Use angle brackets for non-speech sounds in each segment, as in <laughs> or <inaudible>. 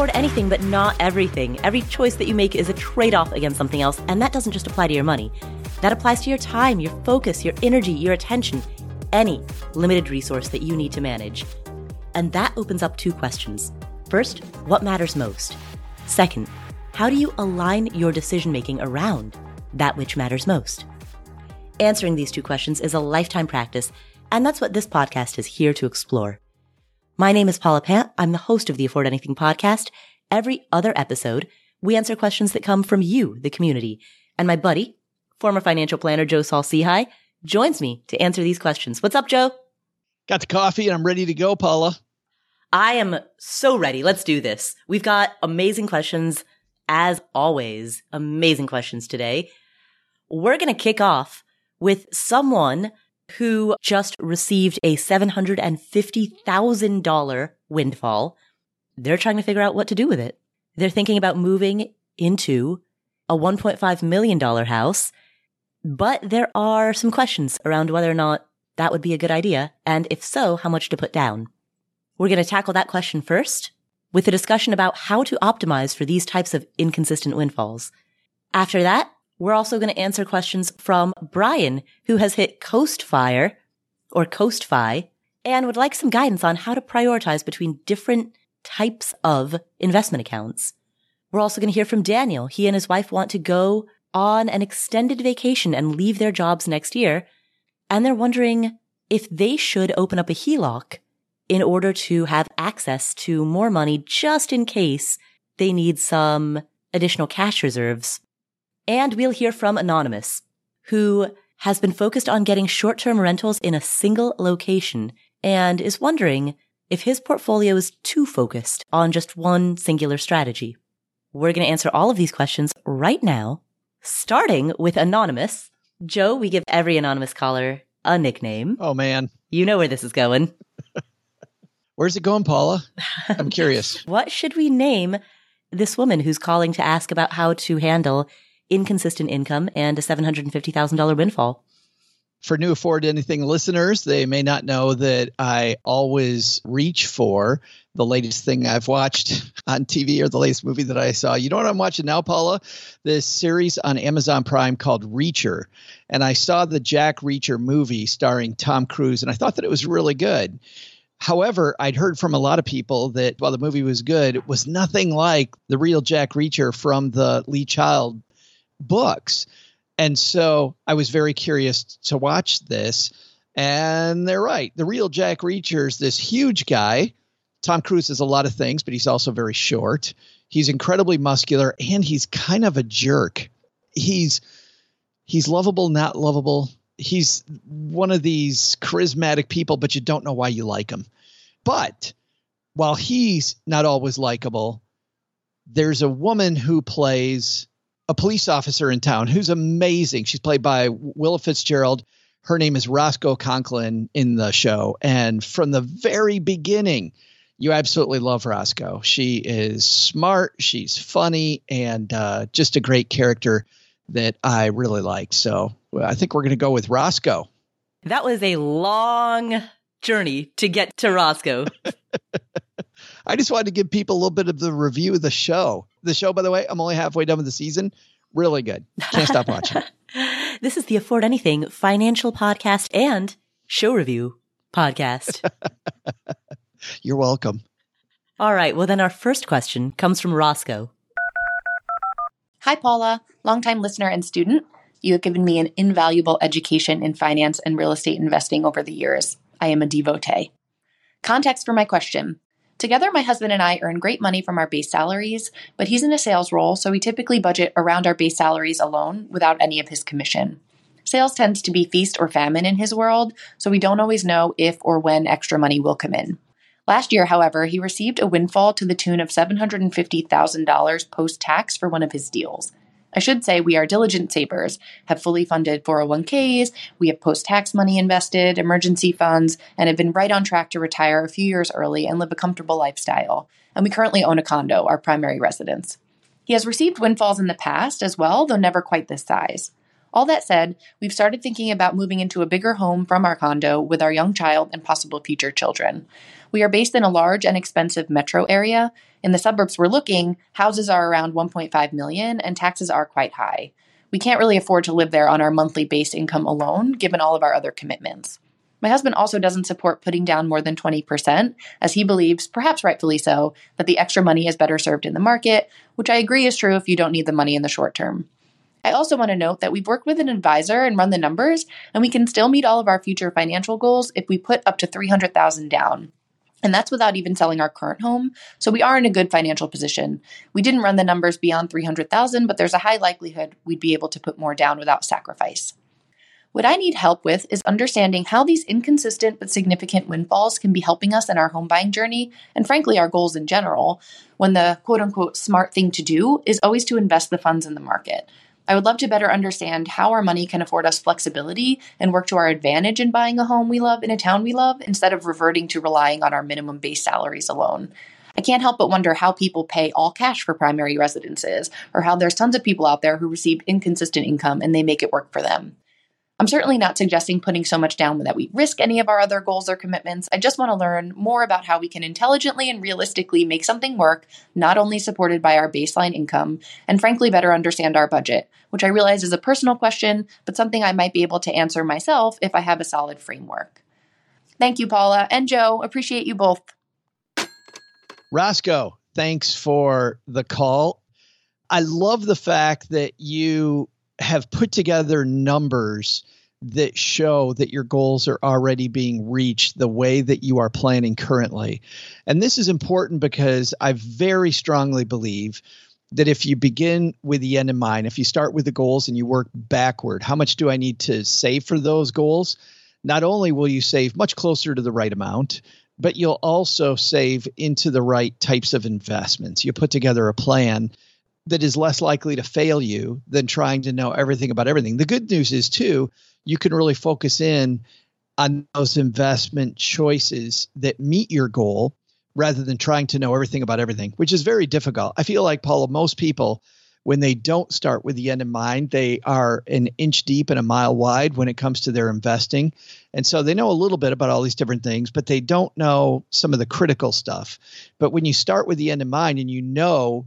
afford anything, but not everything. Every choice that you make is a trade off against something else, and that doesn't just apply to your money. That applies to your time, your focus, your energy, your attention, any limited resource that you need to manage. And that opens up two questions. First, what matters most? Second, how do you align your decision making around that which matters most? Answering these two questions is a lifetime practice, and that's what this podcast is here to explore. My name is Paula Pant. I'm the host of the Afford Anything podcast. Every other episode, we answer questions that come from you, the community. And my buddy, former financial planner Joe Saul-Sehy, joins me to answer these questions. What's up, Joe? Got the coffee and I'm ready to go, Paula. I am so ready. Let's do this. We've got amazing questions, as always. Amazing questions today. We're going to kick off with someone who just received a $750,000 windfall. They're trying to figure out what to do with it. They're thinking about moving into a $1.5 million house, but there are some questions around whether or not that would be a good idea, and if so, how much to put down. We're going to tackle that question first with a discussion about how to optimize for these types of inconsistent windfalls. After that, we're also going to answer questions from Brian, who has hit Coast Fire or Coast Fi and would like some guidance on how to prioritize between different types of investment accounts. We're also going to hear from Daniel. He and his wife want to go on an extended vacation and leave their jobs next year. And they're wondering if they should open up a HELOC in order to have access to more money just in case they need some additional cash reserves and we'll hear from Anonymous, who has been focused on getting short-term rentals in a single location and is wondering if his portfolio is too focused on just one singular strategy. We're going to answer all of these questions right now, starting with Anonymous. Joe, we give every anonymous caller a nickname. Oh, man. You know where this is going. <laughs> Where's it going, Paula? I'm curious. <laughs> what should we name this woman who's calling to ask about how to handle inconsistent income and a $750,000 windfall. For new Afford Anything listeners, they may not know that I always reach for the latest thing I've watched <laughs> on TV or the latest movie that I saw. You know what I'm watching now, Paula? This series on Amazon Prime called Reacher. And I saw the Jack Reacher movie starring Tom Cruise, and I thought that it was really good. However, I'd heard from a lot of people that while the movie was good, it was nothing like the real Jack Reacher from the Lee Child books. And so I was very curious to watch this. And they're right. The real Jack Reacher's this huge guy. Tom Cruise is a lot of things, but he's also very short. He's incredibly muscular and he's kind of a jerk. He's he's lovable, not lovable. He's one of these charismatic people, but you don't know why you like him. But while he's not always likable, there's a woman who plays a police officer in town who's amazing. She's played by Willa Fitzgerald. Her name is Roscoe Conklin in the show. And from the very beginning, you absolutely love Roscoe. She is smart, she's funny, and uh, just a great character that I really like. So I think we're going to go with Roscoe. That was a long journey to get to Roscoe. <laughs> I just wanted to give people a little bit of the review of the show. The show, by the way, I'm only halfway done with the season. Really good. Can't stop watching. <laughs> this is the Afford Anything financial podcast and show review podcast. <laughs> You're welcome. All right. Well, then our first question comes from Roscoe. Hi, Paula, longtime listener and student. You have given me an invaluable education in finance and real estate investing over the years. I am a devotee. Context for my question Together, my husband and I earn great money from our base salaries, but he's in a sales role, so we typically budget around our base salaries alone without any of his commission. Sales tends to be feast or famine in his world, so we don't always know if or when extra money will come in. Last year, however, he received a windfall to the tune of $750,000 post tax for one of his deals. I should say we are diligent savers, have fully funded 401ks, we have post tax money invested, emergency funds, and have been right on track to retire a few years early and live a comfortable lifestyle. And we currently own a condo, our primary residence. He has received windfalls in the past as well, though never quite this size. All that said, we've started thinking about moving into a bigger home from our condo with our young child and possible future children. We are based in a large and expensive metro area. In the suburbs we're looking, houses are around 1.5 million and taxes are quite high. We can't really afford to live there on our monthly base income alone, given all of our other commitments. My husband also doesn't support putting down more than 20%, as he believes, perhaps rightfully so, that the extra money is better served in the market, which I agree is true if you don't need the money in the short term. I also want to note that we've worked with an advisor and run the numbers, and we can still meet all of our future financial goals if we put up to 300,000 down. And that's without even selling our current home. So we are in a good financial position. We didn't run the numbers beyond 300,000, but there's a high likelihood we'd be able to put more down without sacrifice. What I need help with is understanding how these inconsistent but significant windfalls can be helping us in our home buying journey, and frankly, our goals in general, when the quote unquote smart thing to do is always to invest the funds in the market. I would love to better understand how our money can afford us flexibility and work to our advantage in buying a home we love in a town we love instead of reverting to relying on our minimum base salaries alone. I can't help but wonder how people pay all cash for primary residences, or how there's tons of people out there who receive inconsistent income and they make it work for them. I'm certainly not suggesting putting so much down that we risk any of our other goals or commitments. I just want to learn more about how we can intelligently and realistically make something work, not only supported by our baseline income, and frankly, better understand our budget, which I realize is a personal question, but something I might be able to answer myself if I have a solid framework. Thank you, Paula and Joe. Appreciate you both. Roscoe, thanks for the call. I love the fact that you have put together numbers that show that your goals are already being reached the way that you are planning currently. And this is important because I very strongly believe that if you begin with the end in mind, if you start with the goals and you work backward, how much do I need to save for those goals? Not only will you save much closer to the right amount, but you'll also save into the right types of investments. You put together a plan that is less likely to fail you than trying to know everything about everything. The good news is, too, you can really focus in on those investment choices that meet your goal rather than trying to know everything about everything, which is very difficult. I feel like, Paula, most people, when they don't start with the end in mind, they are an inch deep and a mile wide when it comes to their investing. And so they know a little bit about all these different things, but they don't know some of the critical stuff. But when you start with the end in mind and you know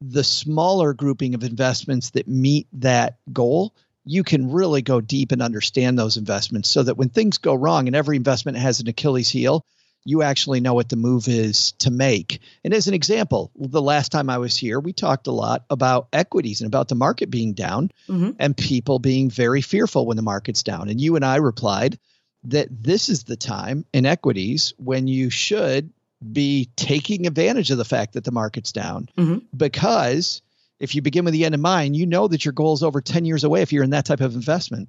the smaller grouping of investments that meet that goal, you can really go deep and understand those investments so that when things go wrong and every investment has an Achilles heel, you actually know what the move is to make. And as an example, the last time I was here, we talked a lot about equities and about the market being down mm-hmm. and people being very fearful when the market's down. And you and I replied that this is the time in equities when you should be taking advantage of the fact that the market's down mm-hmm. because if you begin with the end in mind, you know that your goal is over 10 years away if you're in that type of investment.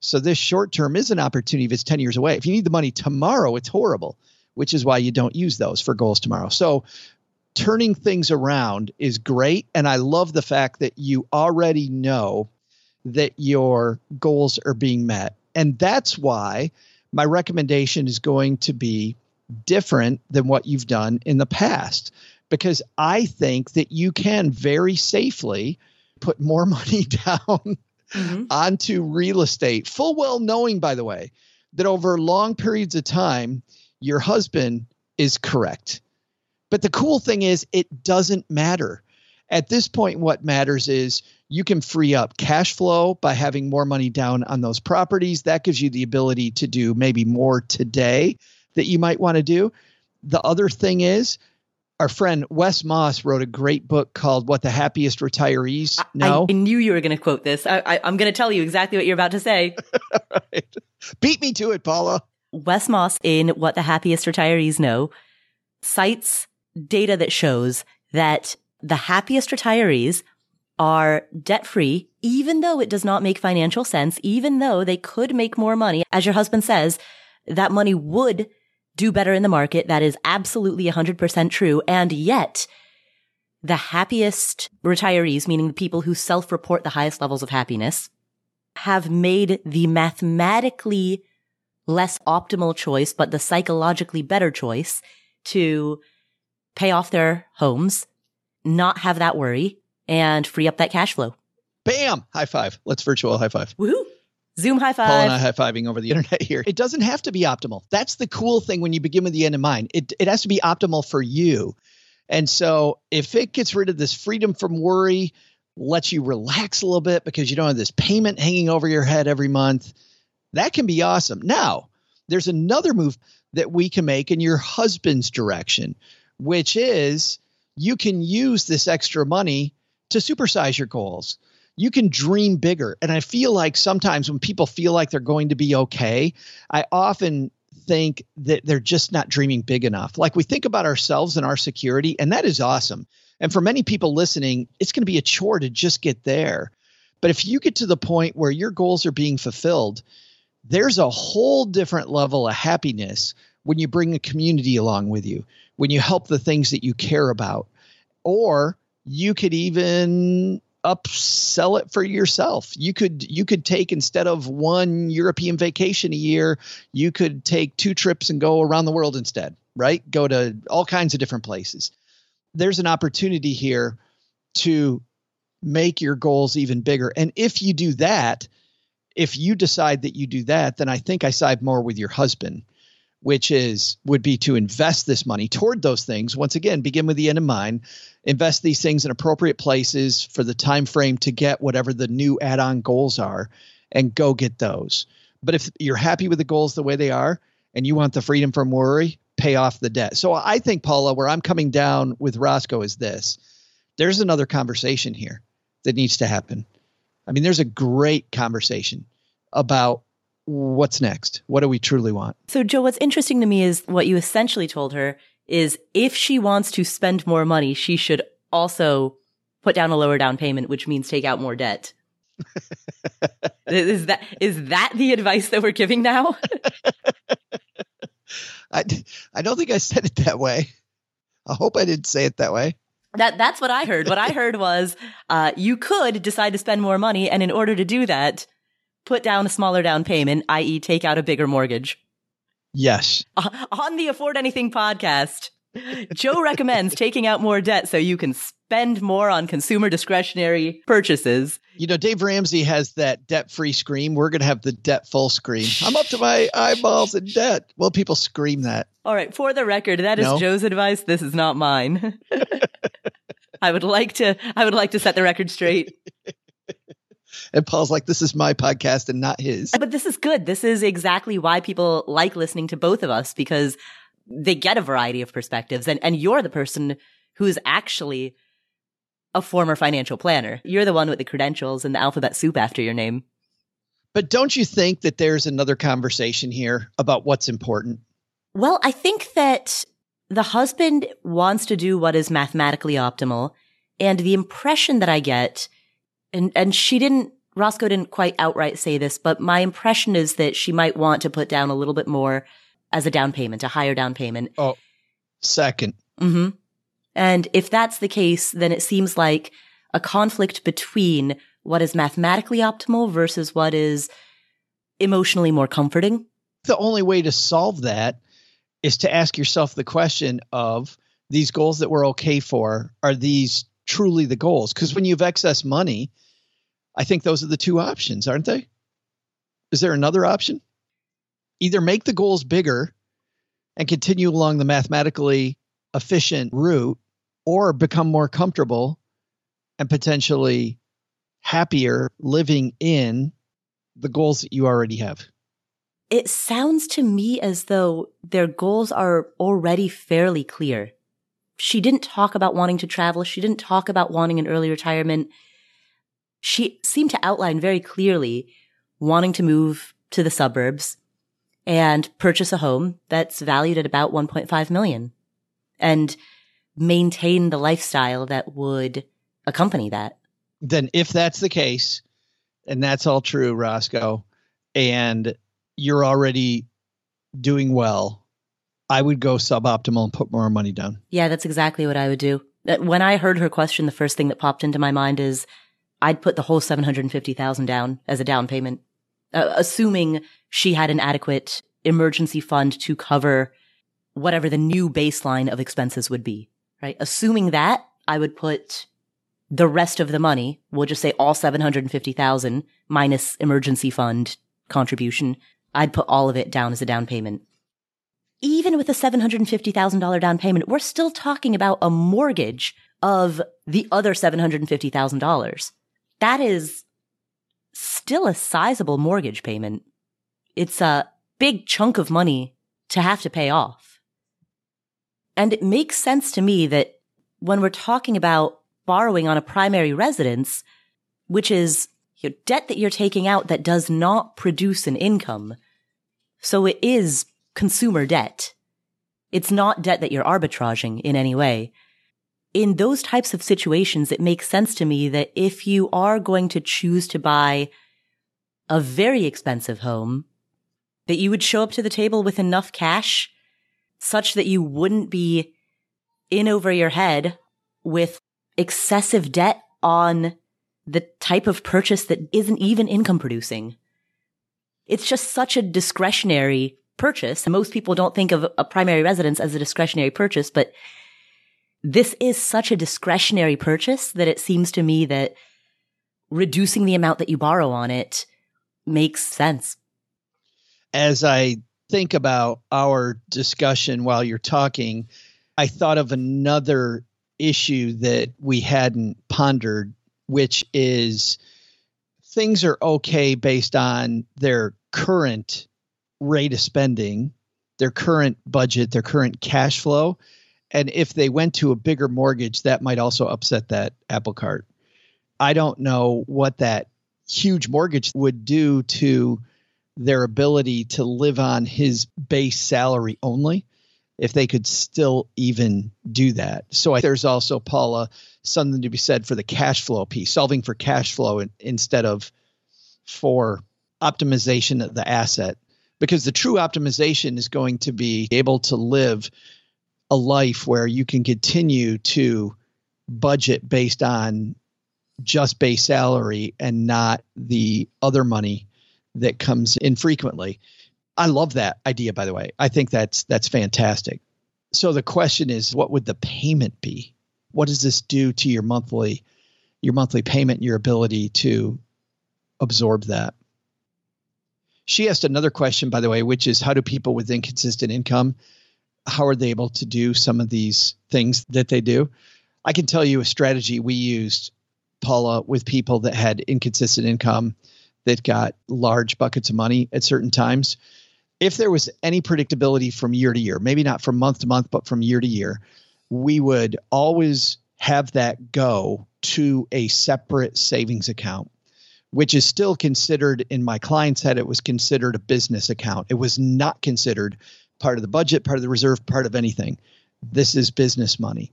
So this short term is an opportunity if it's 10 years away. If you need the money tomorrow, it's horrible, which is why you don't use those for goals tomorrow. So turning things around is great. And I love the fact that you already know that your goals are being met. And that's why my recommendation is going to be different than what you've done in the past because I think that you can very safely put more <laughs> money down mm-hmm. onto real estate, full well knowing, by the way, that over long periods of time, your husband is correct. But the cool thing is, it doesn't matter. At this point, what matters is you can free up cash flow by having more money down on those properties. That gives you the ability to do maybe more today that you might want to do. The other thing is, our friend Wes Moss wrote a great book called What the Happiest Retirees Know. I, I knew you were going to quote this. I, am going to tell you exactly what you're about to say. <laughs> right. Beat me to it, Paula. Wes Moss in What the Happiest Retirees Know cites data that shows that the happiest retirees are debt free, even though it does not make financial sense, even though they could make more money. As your husband says, that money would do better in the market. That is absolutely 100% true. And yet, the happiest retirees, meaning the people who self report the highest levels of happiness, have made the mathematically less optimal choice, but the psychologically better choice to pay off their homes, not have that worry, and free up that cash flow. Bam! High five. Let's virtual high five. Woohoo! Zoom high five. Paul and I high fiving over the internet <laughs> here. It doesn't have to be optimal. That's the cool thing when you begin with the end in mind. It, it has to be optimal for you. And so if it gets rid of this freedom from worry, lets you relax a little bit because you don't have this payment hanging over your head every month, that can be awesome. Now, there's another move that we can make in your husband's direction, which is you can use this extra money to supersize your goals you can dream bigger. And I feel like sometimes when people feel like they're going to be okay, I often think that they're just not dreaming big enough. Like we think about ourselves and our security, and that is awesome. And for many people listening, it's going to be a chore to just get there. But if you get to the point where your goals are being fulfilled, there's a whole different level of happiness when you bring a community along with you, when you help the things that you care about. Or you could even upsell it for yourself. You could you could take instead of one European vacation a year, you could take two trips and go around the world instead, right? Go to all kinds of different places. There's an opportunity here to make your goals even bigger. And if you do that, if you decide that you do that, then I think I side more with your husband which is would be to invest this money toward those things. Once again begin with the end in mind. Invest these things in appropriate places for the time frame to get whatever the new add-on goals are and go get those. But if you're happy with the goals the way they are and you want the freedom from worry pay off the debt. So i think paula where i'm coming down with roscoe is this. There's another conversation here that needs to happen. I mean there's a great conversation about what's next? What do we truly want? So, Joe, what's interesting to me is what you essentially told her is if she wants to spend more money, she should also put down a lower down payment, which means take out more debt. <laughs> is that is that the advice that we're giving now? <laughs> I I don't think I said it that way. I hope I didn't say it that way. That that's what I heard. What I heard was uh, you could decide to spend more money, and in order to do that, put down a smaller down payment, i.e., take out a bigger mortgage. Yes. Uh, <laughs> on the Afford Anything podcast, Joe recommends <laughs> taking out more debt so you can spend more on consumer discretionary purchases. You know, Dave Ramsey has that debt free scream. We're going to have the debt full scream. I'm up to my eyeballs in debt. Well, people scream that. All right. For the record, that is no? Joe's advice. This is not mine. <laughs> I would like to, I would like to set the record straight. And Paul's like, this is my podcast and not his. But this is good. This is exactly why people like listening to both of us because they get a variety of perspectives. And, and you're the person who's actually a former financial planner. You're the one with the credentials and the alphabet soup after your name. But don't you think that there's another conversation here about what's important? Well, I think that the husband wants to do what is mathematically optimal. And the impression that I get, and, and she didn't Roscoe didn't quite outright say this, but my impression is that she might want to put down a little bit more as a down payment, a higher down payment. Oh, second. Mm-hmm. And if that's the case, then it seems like a conflict between what is mathematically optimal versus what is emotionally more comforting. The only way to solve that is to ask yourself the question of these goals that we're okay for, are these truly the goals? Because when you have excess money, I think those are the two options, aren't they? Is there another option? Either make the goals bigger and continue along the mathematically efficient route, or become more comfortable and potentially happier living in the goals that you already have. It sounds to me as though their goals are already fairly clear. She didn't talk about wanting to travel. She didn't talk about wanting an early retirement she seemed to outline very clearly wanting to move to the suburbs and purchase a home that's valued at about 1.5 million and maintain the lifestyle that would accompany that. Then if that's the case, and that's all true, Roscoe, and you're already doing well, I would go suboptimal and put more money down. Yeah, that's exactly what I would do. When I heard her question, the first thing that popped into my mind is I'd put the whole 750,000 down as a down payment, uh, assuming she had an adequate emergency fund to cover whatever the new baseline of expenses would be, right? Assuming that I would put the rest of the money, we'll just say all 750,000 minus emergency fund contribution, I'd put all of it down as a down payment. Even with a $750,000 down payment, we're still talking about a mortgage of the other $750,000. That is still a sizable mortgage payment. It's a big chunk of money to have to pay off. And it makes sense to me that when we're talking about borrowing on a primary residence, which is your debt that you're taking out that does not produce an income. So it is consumer debt. It's not debt that you're arbitraging in any way. In those types of situations, it makes sense to me that if you are going to choose to buy a very expensive home, that you would show up to the table with enough cash such that you wouldn't be in over your head with excessive debt on the type of purchase that isn't even income producing. It's just such a discretionary purchase. Most people don't think of a primary residence as a discretionary purchase, but this is such a discretionary purchase that it seems to me that reducing the amount that you borrow on it makes sense. As I think about our discussion while you're talking, I thought of another issue that we hadn't pondered, which is things are okay based on their current rate of spending, their current budget, their current cash flow. And if they went to a bigger mortgage, that might also upset that apple cart. I don't know what that huge mortgage would do to their ability to live on his base salary only if they could still even do that. So I, there's also Paula something to be said for the cash flow piece, solving for cash flow in, instead of for optimization of the asset because the true optimization is going to be able to live a life where you can continue to budget based on just base salary and not the other money that comes in frequently. I love that idea, by the way. I think that's that's fantastic. So the question is, what would the payment be? What does this do to your monthly your monthly payment, your ability to absorb that? She asked another question, by the way, which is how do people with inconsistent income, how are they able to do some of these things that they do? I can tell you a strategy we used, Paula, with people that had inconsistent income that got large buckets of money at certain times if there was any predictability from year to year, maybe not from month to month, but from year to year, we would always have that go to a separate savings account, which is still considered in my client's head, it was considered a business account. It was not considered part of the budget, part of the reserve, part of anything. This is business money.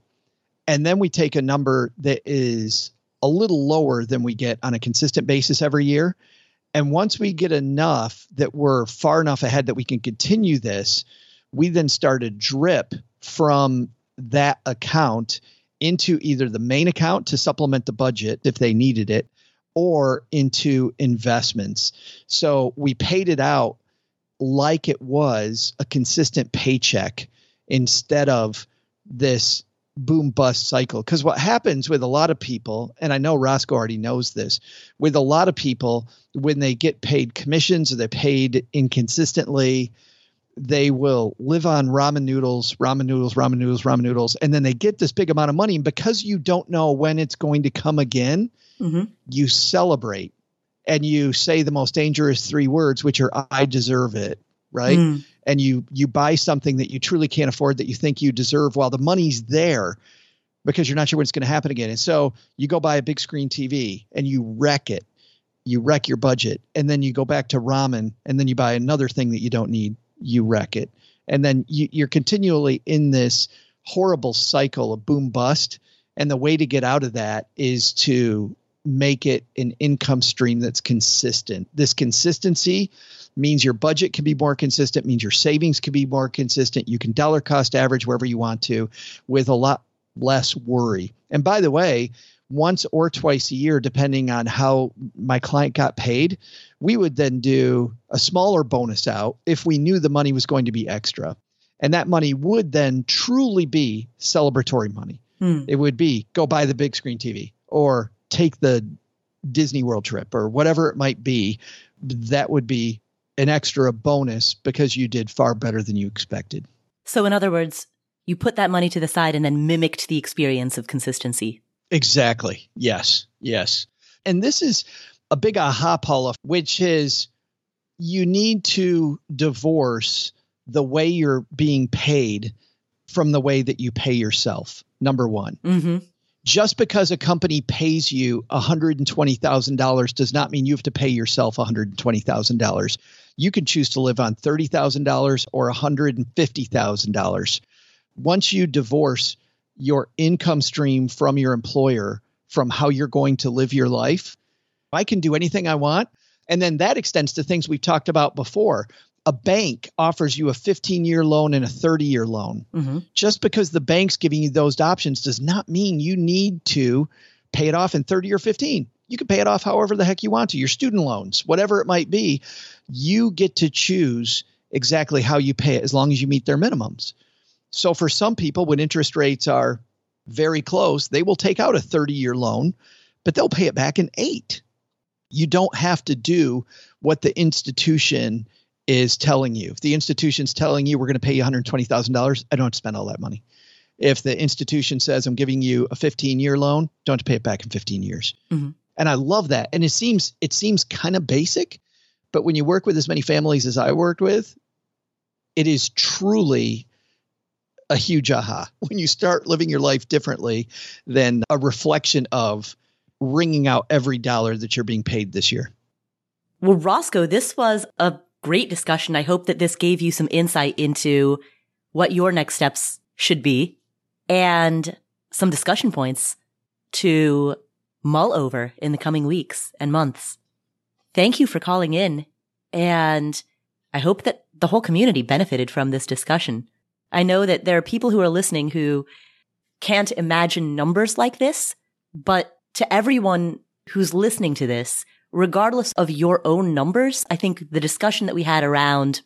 And then we take a number that is a little lower than we get on a consistent basis every year and once we get enough that we're far enough ahead that we can continue this, we then start a drip from that account into either the main account to supplement the budget if they needed it or into investments. So we paid it out like it was a consistent paycheck instead of this boom bust cycle. Because what happens with a lot of people, and I know Roscoe already knows this, with a lot of people, when they get paid commissions or they're paid inconsistently, they will live on ramen noodles, ramen noodles, ramen noodles, ramen noodles, and then they get this big amount of money. And because you don't know when it's going to come again, mm-hmm. you celebrate and you say the most dangerous three words, which are "I deserve it." Right. Mm and you you buy something that you truly can't afford that you think you deserve while the money's there because you're not sure what's going to happen again. And so you go buy a big screen TV and you wreck it. You wreck your budget and then you go back to ramen and then you buy another thing that you don't need. You wreck it. And then you, you're continually in this horrible cycle of boom bust. And the way to get out of that is to make it an income stream that's consistent. This consistency means your budget can be more consistent, means your savings can be more consistent. You can dollar cost average wherever you want to with a lot less worry. And by the way, once or twice a year, depending on how my client got paid, we would then do a smaller bonus out if we knew the money was going to be extra. And that money would then truly be celebratory money. Hmm. It would be go buy the big screen TV or take the Disney World trip or whatever it might be, that would be an extra bonus because you did far better than you expected. So, in other words, you put that money to the side and then mimicked the experience of consistency. Exactly. Yes. Yes. And this is a big aha, Paula, which is you need to divorce the way you're being paid from the way that you pay yourself. Number one. Mm-hmm. Just because a company pays you $120,000 does not mean you have to pay yourself $120,000. You can choose to live on $30,000 or $150,000. Once you divorce your income stream from your employer from how you're going to live your life, I can do anything I want. And then that extends to things we've talked about before. A bank offers you a 15 year loan and a 30 year loan. Mm-hmm. Just because the bank's giving you those options does not mean you need to pay it off in 30 or 15. You can pay it off however the heck you want to, your student loans, whatever it might be. You get to choose exactly how you pay it as long as you meet their minimums. So for some people, when interest rates are very close, they will take out a 30 year loan, but they'll pay it back in eight. You don't have to do what the institution is telling you. If the institution's telling you we're going to pay you $120,000, I don't spend all that money. If the institution says I'm giving you a 15 year loan, don't pay it back in 15 years. Mm-hmm. And I love that. And it seems it seems kind of basic, but when you work with as many families as I worked with, it is truly a huge aha <laughs> when you start living your life differently than a reflection of wringing out every dollar that you're being paid this year. Well, Roscoe, this was a great discussion. I hope that this gave you some insight into what your next steps should be and some discussion points to mull over in the coming weeks and months. Thank you for calling in. And I hope that the whole community benefited from this discussion. I know that there are people who are listening who can't imagine numbers like this, but to everyone who's listening to this, regardless of your own numbers, I think the discussion that we had around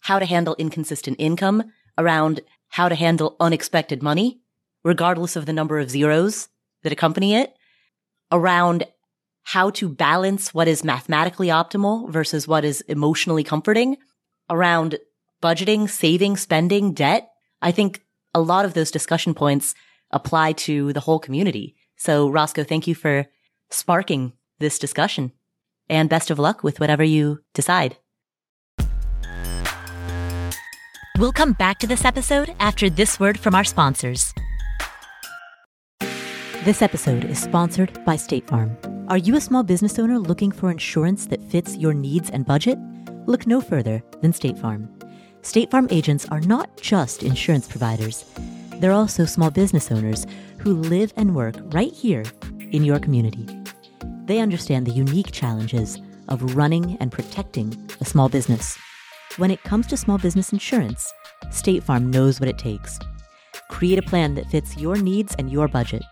how to handle inconsistent income, around how to handle unexpected money, regardless of the number of zeros that accompany it, around how to balance what is mathematically optimal versus what is emotionally comforting, around budgeting, saving, spending, debt. I think a lot of those discussion points apply to the whole community. So Roscoe, thank you for sparking this discussion and best of luck with whatever you decide. We'll come back to this episode after this word from our sponsors. This episode is sponsored by State Farm. Are you a small business owner looking for insurance that fits your needs and budget? Look no further than State Farm. State Farm agents are not just insurance providers, they're also small business owners who live and work right here in your community. They understand the unique challenges of running and protecting a small business. When it comes to small business insurance, State Farm knows what it takes. Create a plan that fits your needs and your budget.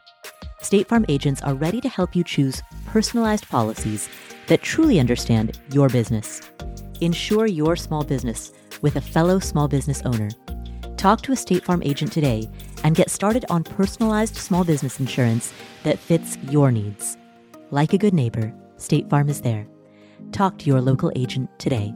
State Farm agents are ready to help you choose personalized policies that truly understand your business. Insure your small business with a fellow small business owner. Talk to a State Farm agent today and get started on personalized small business insurance that fits your needs. Like a good neighbor, State Farm is there. Talk to your local agent today.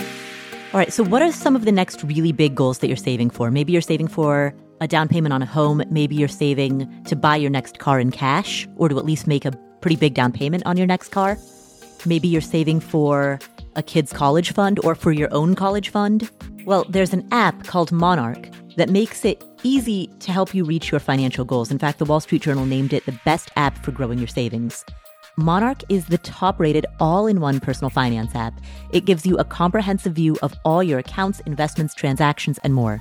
All right, so what are some of the next really big goals that you're saving for? Maybe you're saving for a down payment on a home. Maybe you're saving to buy your next car in cash or to at least make a pretty big down payment on your next car. Maybe you're saving for a kid's college fund or for your own college fund. Well, there's an app called Monarch that makes it easy to help you reach your financial goals. In fact, the Wall Street Journal named it the best app for growing your savings. Monarch is the top rated all in one personal finance app. It gives you a comprehensive view of all your accounts, investments, transactions, and more.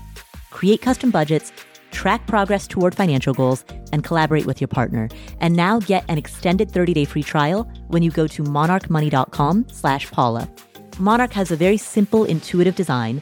Create custom budgets, track progress toward financial goals, and collaborate with your partner. And now get an extended 30-day free trial when you go to monarchmoney.com slash Paula. Monarch has a very simple, intuitive design.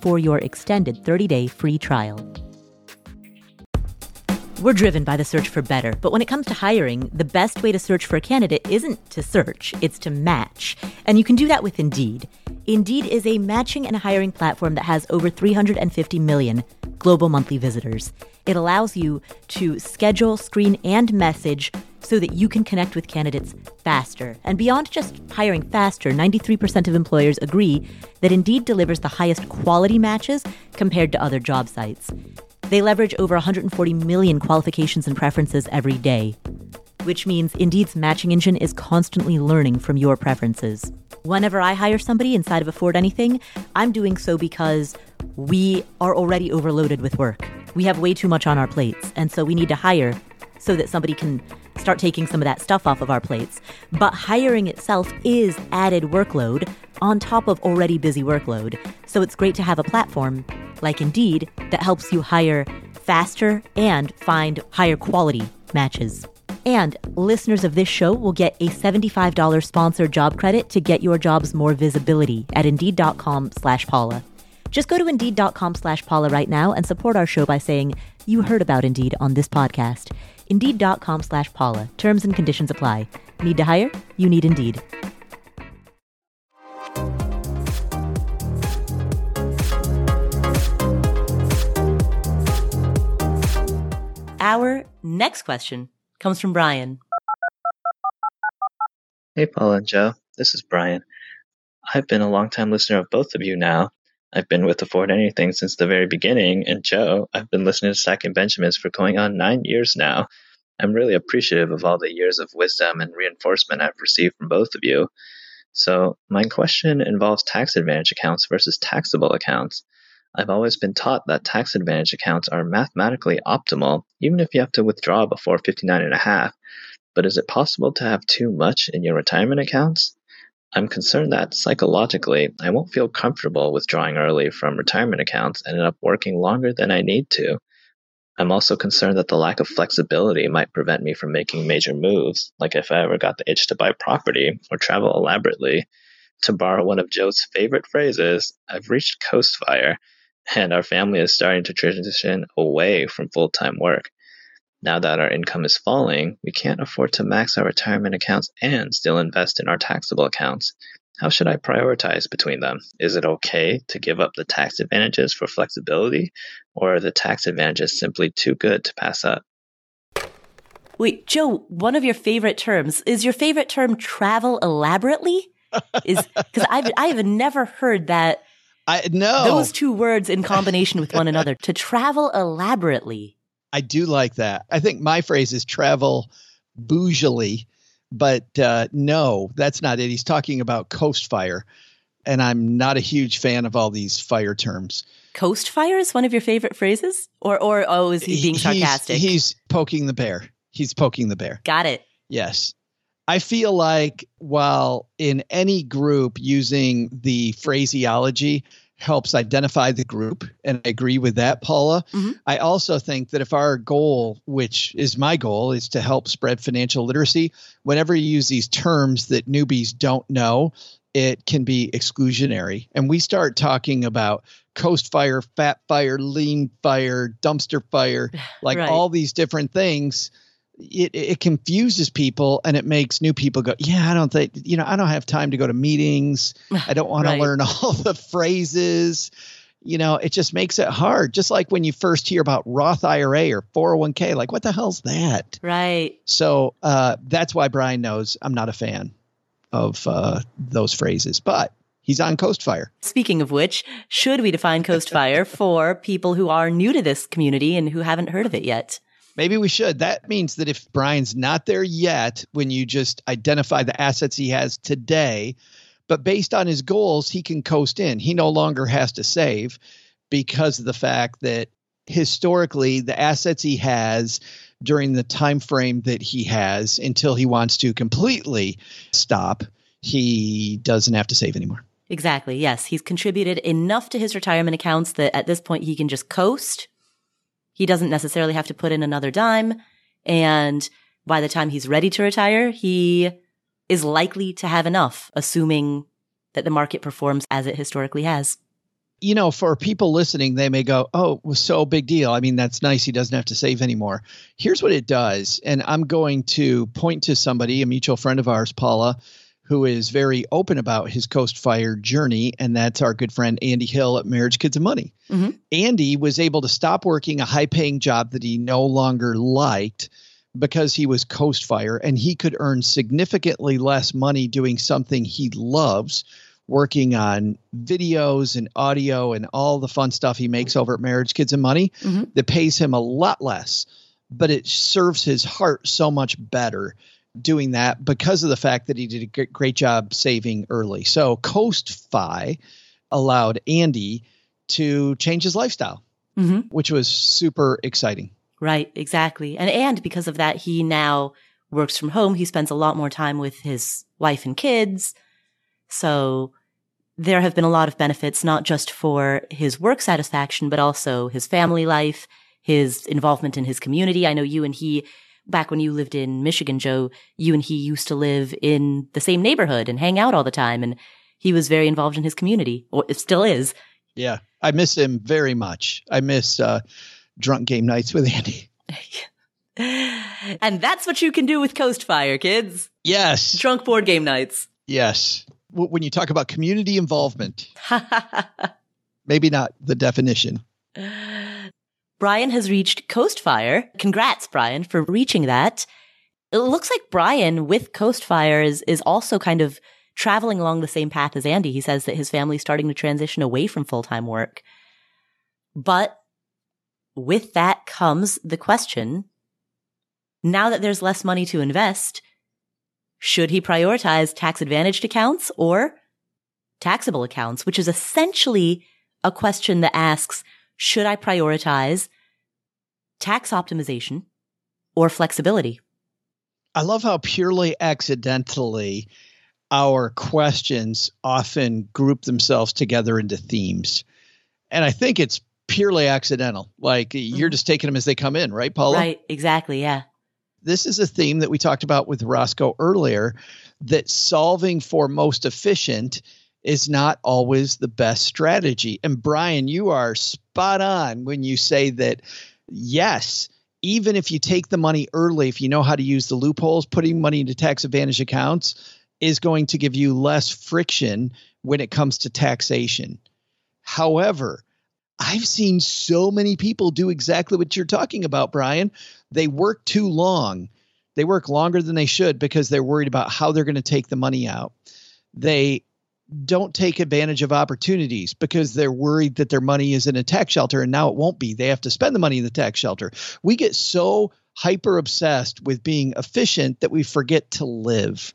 for your extended 30 day free trial. We're driven by the search for better, but when it comes to hiring, the best way to search for a candidate isn't to search, it's to match. And you can do that with Indeed. Indeed is a matching and hiring platform that has over 350 million global monthly visitors. It allows you to schedule, screen, and message so that you can connect with candidates faster. And beyond just hiring faster, 93% of employers agree that Indeed delivers the highest quality matches compared to other job sites. They leverage over 140 million qualifications and preferences every day, which means Indeed's matching engine is constantly learning from your preferences. Whenever I hire somebody inside of Afford Anything, I'm doing so because we are already overloaded with work. We have way too much on our plates, and so we need to hire so that somebody can start taking some of that stuff off of our plates. But hiring itself is added workload on top of already busy workload. So it's great to have a platform like Indeed that helps you hire faster and find higher quality matches. And listeners of this show will get a $75 sponsored job credit to get your jobs more visibility at Indeed.com slash Paula. Just go to Indeed.com slash Paula right now and support our show by saying you heard about Indeed on this podcast. Indeed.com slash Paula. Terms and conditions apply. Need to hire? You need Indeed. Our next question comes from Brian. Hey, Paula and Joe. This is Brian. I've been a longtime listener of both of you now. I've been with Afford Anything since the very beginning, and Joe, I've been listening to Stacking Benjamins for going on nine years now. I'm really appreciative of all the years of wisdom and reinforcement I've received from both of you. So, my question involves tax advantage accounts versus taxable accounts. I've always been taught that tax advantage accounts are mathematically optimal, even if you have to withdraw before 59 and a half. But is it possible to have too much in your retirement accounts? I'm concerned that psychologically, I won't feel comfortable withdrawing early from retirement accounts and end up working longer than I need to. I'm also concerned that the lack of flexibility might prevent me from making major moves, like if I ever got the itch to buy property or travel elaborately. To borrow one of Joe's favorite phrases, I've reached coast fire and our family is starting to transition away from full time work. Now that our income is falling, we can't afford to max our retirement accounts and still invest in our taxable accounts. How should I prioritize between them? Is it okay to give up the tax advantages for flexibility, or are the tax advantages simply too good to pass up? Wait, Joe, one of your favorite terms is your favorite term travel elaborately? Is because I've I've never heard that I no. Those two words in combination with one another to travel elaborately. I do like that. I think my phrase is travel bougily, but uh, no, that's not it. He's talking about coast fire, and I'm not a huge fan of all these fire terms. Coast fire is one of your favorite phrases, or or oh, is he being sarcastic? He's, he's poking the bear. He's poking the bear. Got it. Yes. I feel like while in any group using the phraseology helps identify the group, and I agree with that, Paula. Mm-hmm. I also think that if our goal, which is my goal, is to help spread financial literacy, whenever you use these terms that newbies don't know, it can be exclusionary. And we start talking about coast fire, fat fire, lean fire, dumpster fire, <sighs> like right. all these different things it, it confuses people and it makes new people go, yeah, I don't think, you know, I don't have time to go to meetings. I don't <laughs> want right. to learn <laughs> all the phrases. You know, it just makes it hard. Just like when you first hear about Roth IRA or 401k, like, what the hell's that? Right. So uh, that's why Brian knows I'm not a fan of uh, those phrases, but he's on Coast Fire. Speaking of which, should we define Coast Fire <laughs> for people who are new to this community and who haven't heard of it yet? Maybe we should. That means that if Brian's not there yet, when you just identify the assets he has today, but based on his goals, he can coast in. He no longer has to save because of the fact that historically the assets he has during the time frame that he has until he wants to completely stop, he doesn't have to save anymore. Exactly. Yes. He's contributed enough to his retirement accounts that at this point he can just coast. He doesn't necessarily have to put in another dime. And by the time he's ready to retire, he is likely to have enough, assuming that the market performs as it historically has. You know, for people listening, they may go, Oh, so big deal. I mean, that's nice. He doesn't have to save anymore. Here's what it does. And I'm going to point to somebody, a mutual friend of ours, Paula, who is very open about his Coast Fire journey. And that's our good friend, Andy Hill at Marriage, Kids, and Money. Mm-hmm. Andy was able to stop working a high paying job that he no longer liked because he was Coast Fire and he could earn significantly less money doing something he loves working on videos and audio and all the fun stuff he makes over at Marriage, Kids, and Money mm-hmm. that pays him a lot less, but it serves his heart so much better doing that because of the fact that he did a great job saving early. So Coast Fi allowed Andy to change his lifestyle, mm-hmm. which was super exciting. Right, exactly. And and because of that he now works from home. He spends a lot more time with his wife and kids. So there have been a lot of benefits, not just for his work satisfaction, but also his family life, his involvement in his community. I know you and he, back when you lived in Michigan, Joe, you and he used to live in the same neighborhood and hang out all the time. And he was very involved in his community, or it still is. Yeah. I miss him very much. I miss uh, drunk game nights with <laughs> Andy. and that's what you can do with Coast Fire, kids. Yes. Drunk board game nights. Yes when you talk about community involvement. <laughs> maybe not the definition. <laughs> Brian has reached Coast Fire. Congrats, Brian, for reaching that. It looks like Brian with Coast Fire is, is also kind of traveling along the same path as Andy. He says that his family's starting to transition away from full time work. But with that comes the question now that there's less money to invest, should he prioritize tax advantaged accounts or taxable accounts, which is essentially a question that asks, should I prioritize tax optimization or flexibility? I love how purely accidentally our questions often group themselves together into themes. And I think it's purely accidental. Like you're mm-hmm. just taking them as they come in, right, Paula? Right, exactly. Yeah this is a theme that we talked about with Roscoe earlier that solving for most efficient is not always the best strategy. And Brian, you are spot on when you say that, yes, even if you take the money early, if you know how to use the loopholes, putting money into tax advantage accounts is going to give you less friction when it comes to taxation. However, I've seen so many people do exactly what you're talking about, Brian. They work too long. They work longer than they should because they're worried about how they're going to take the money out. They don't take advantage of opportunities because they're worried that their money is in a tax shelter and now it won't be. They have to spend the money in the tax shelter. We get so hyper obsessed with being efficient that we forget to live.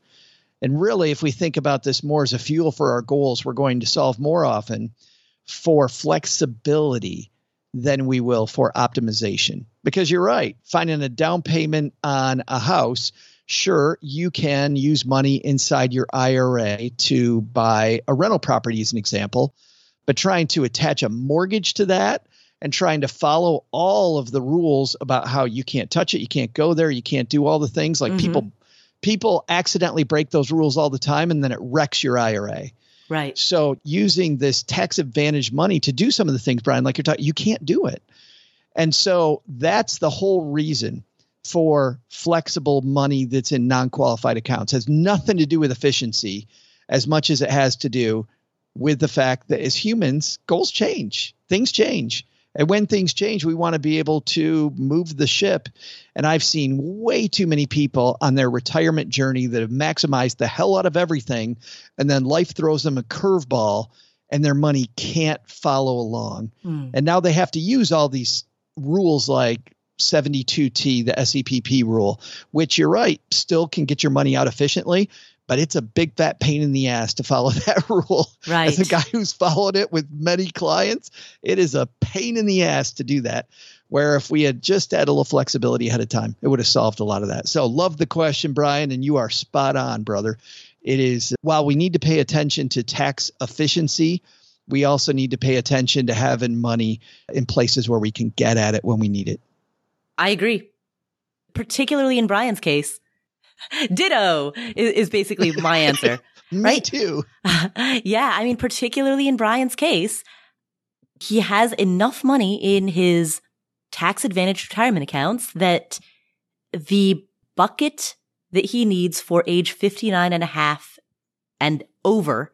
And really, if we think about this more as a fuel for our goals, we're going to solve more often for flexibility than we will for optimization. Because you're right, finding a down payment on a house, sure, you can use money inside your IRA to buy a rental property, as an example, but trying to attach a mortgage to that and trying to follow all of the rules about how you can't touch it, you can't go there, you can't do all the things like mm-hmm. people people accidentally break those rules all the time and then it wrecks your IRA. Right. So using this tax advantage money to do some of the things, Brian, like you're talking, you can't do it. And so that's the whole reason for flexible money that's in non-qualified accounts. It has nothing to do with efficiency as much as it has to do with the fact that as humans, goals change, things change. And when things change, we want to be able to move the ship. And I've seen way too many people on their retirement journey that have maximized the hell out of everything. And then life throws them a curveball and their money can't follow along. Mm. And now they have to use all these rules like 72T, the SEPP rule, which you're right, still can get your money out efficiently, but it's a big fat pain in the ass to follow <laughs> that rule. Right. As a guy who's followed it with many clients, it is a pain in the ass to do that. Where if we had just had a little flexibility ahead of time, it would have solved a lot of that. So, love the question, Brian, and you are spot on, brother. It is while we need to pay attention to tax efficiency, we also need to pay attention to having money in places where we can get at it when we need it. I agree. Particularly in Brian's case. Ditto is, is basically my <laughs> answer. Me Right. too. <laughs> yeah, I mean, particularly in Brian's case, he has enough money in his tax advantage retirement accounts that the bucket that he needs for age 59 and a half and over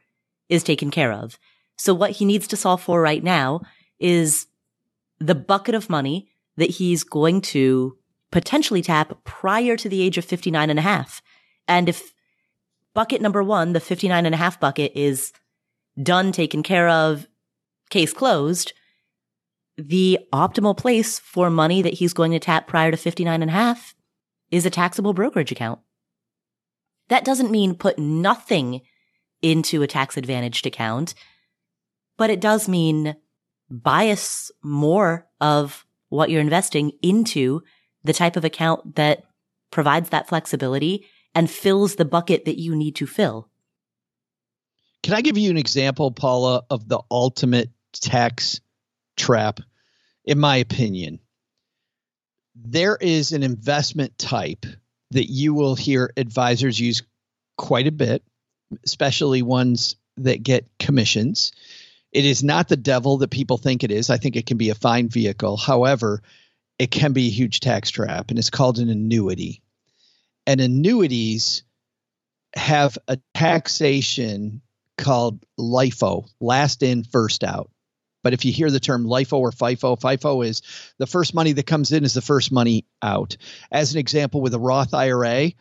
is taken care of. So what he needs to solve for right now is the bucket of money that he's going to potentially tap prior to the age of 59 and a half. And if bucket number one, the 59 and a half bucket is done, taken care of, case closed, the optimal place for money that he's going to tap prior to 59 and a half is a taxable brokerage account. That doesn't mean put nothing into a tax advantaged account, but it does mean bias more of what you're investing into the type of account that provides that flexibility and fills the bucket that you need to fill. Can I give you an example, Paula, of the ultimate tax trap, in my opinion? There is an investment type that you will hear advisors use quite a bit, especially ones that get commissions. It is not the devil that people think it is. I think it can be a fine vehicle. However, it can be a huge tax trap, and it's called an annuity. And annuities have a taxation called LIFO, last in, first out. But if you hear the term LIFO or FIFO, FIFO is the first money that comes in is the first money out. As an example, with a Roth IRA,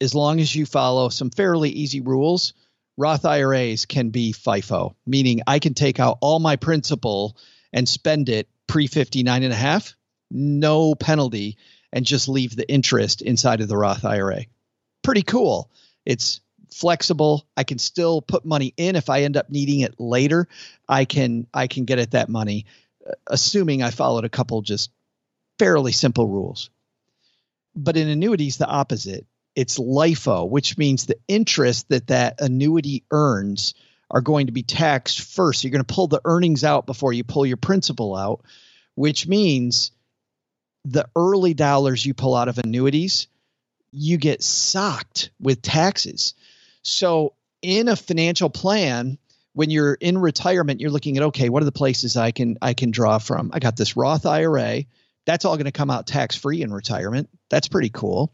as long as you follow some fairly easy rules, Roth IRAs can be FIFO, meaning I can take out all my principal and spend it pre 59 and a half, no penalty, and just leave the interest inside of the Roth IRA. Pretty cool. It's flexible. I can still put money in if I end up needing it later. I can I can get at that money, uh, assuming I followed a couple just fairly simple rules. But in annuities, the opposite. It's LIFO, which means the interest that that annuity earns are going to be taxed first. You're going to pull the earnings out before you pull your principal out, which means the early dollars you pull out of annuities, you get socked with taxes. So, in a financial plan, when you're in retirement, you're looking at okay, what are the places I can I can draw from? I got this Roth IRA. That's all going to come out tax free in retirement. That's pretty cool.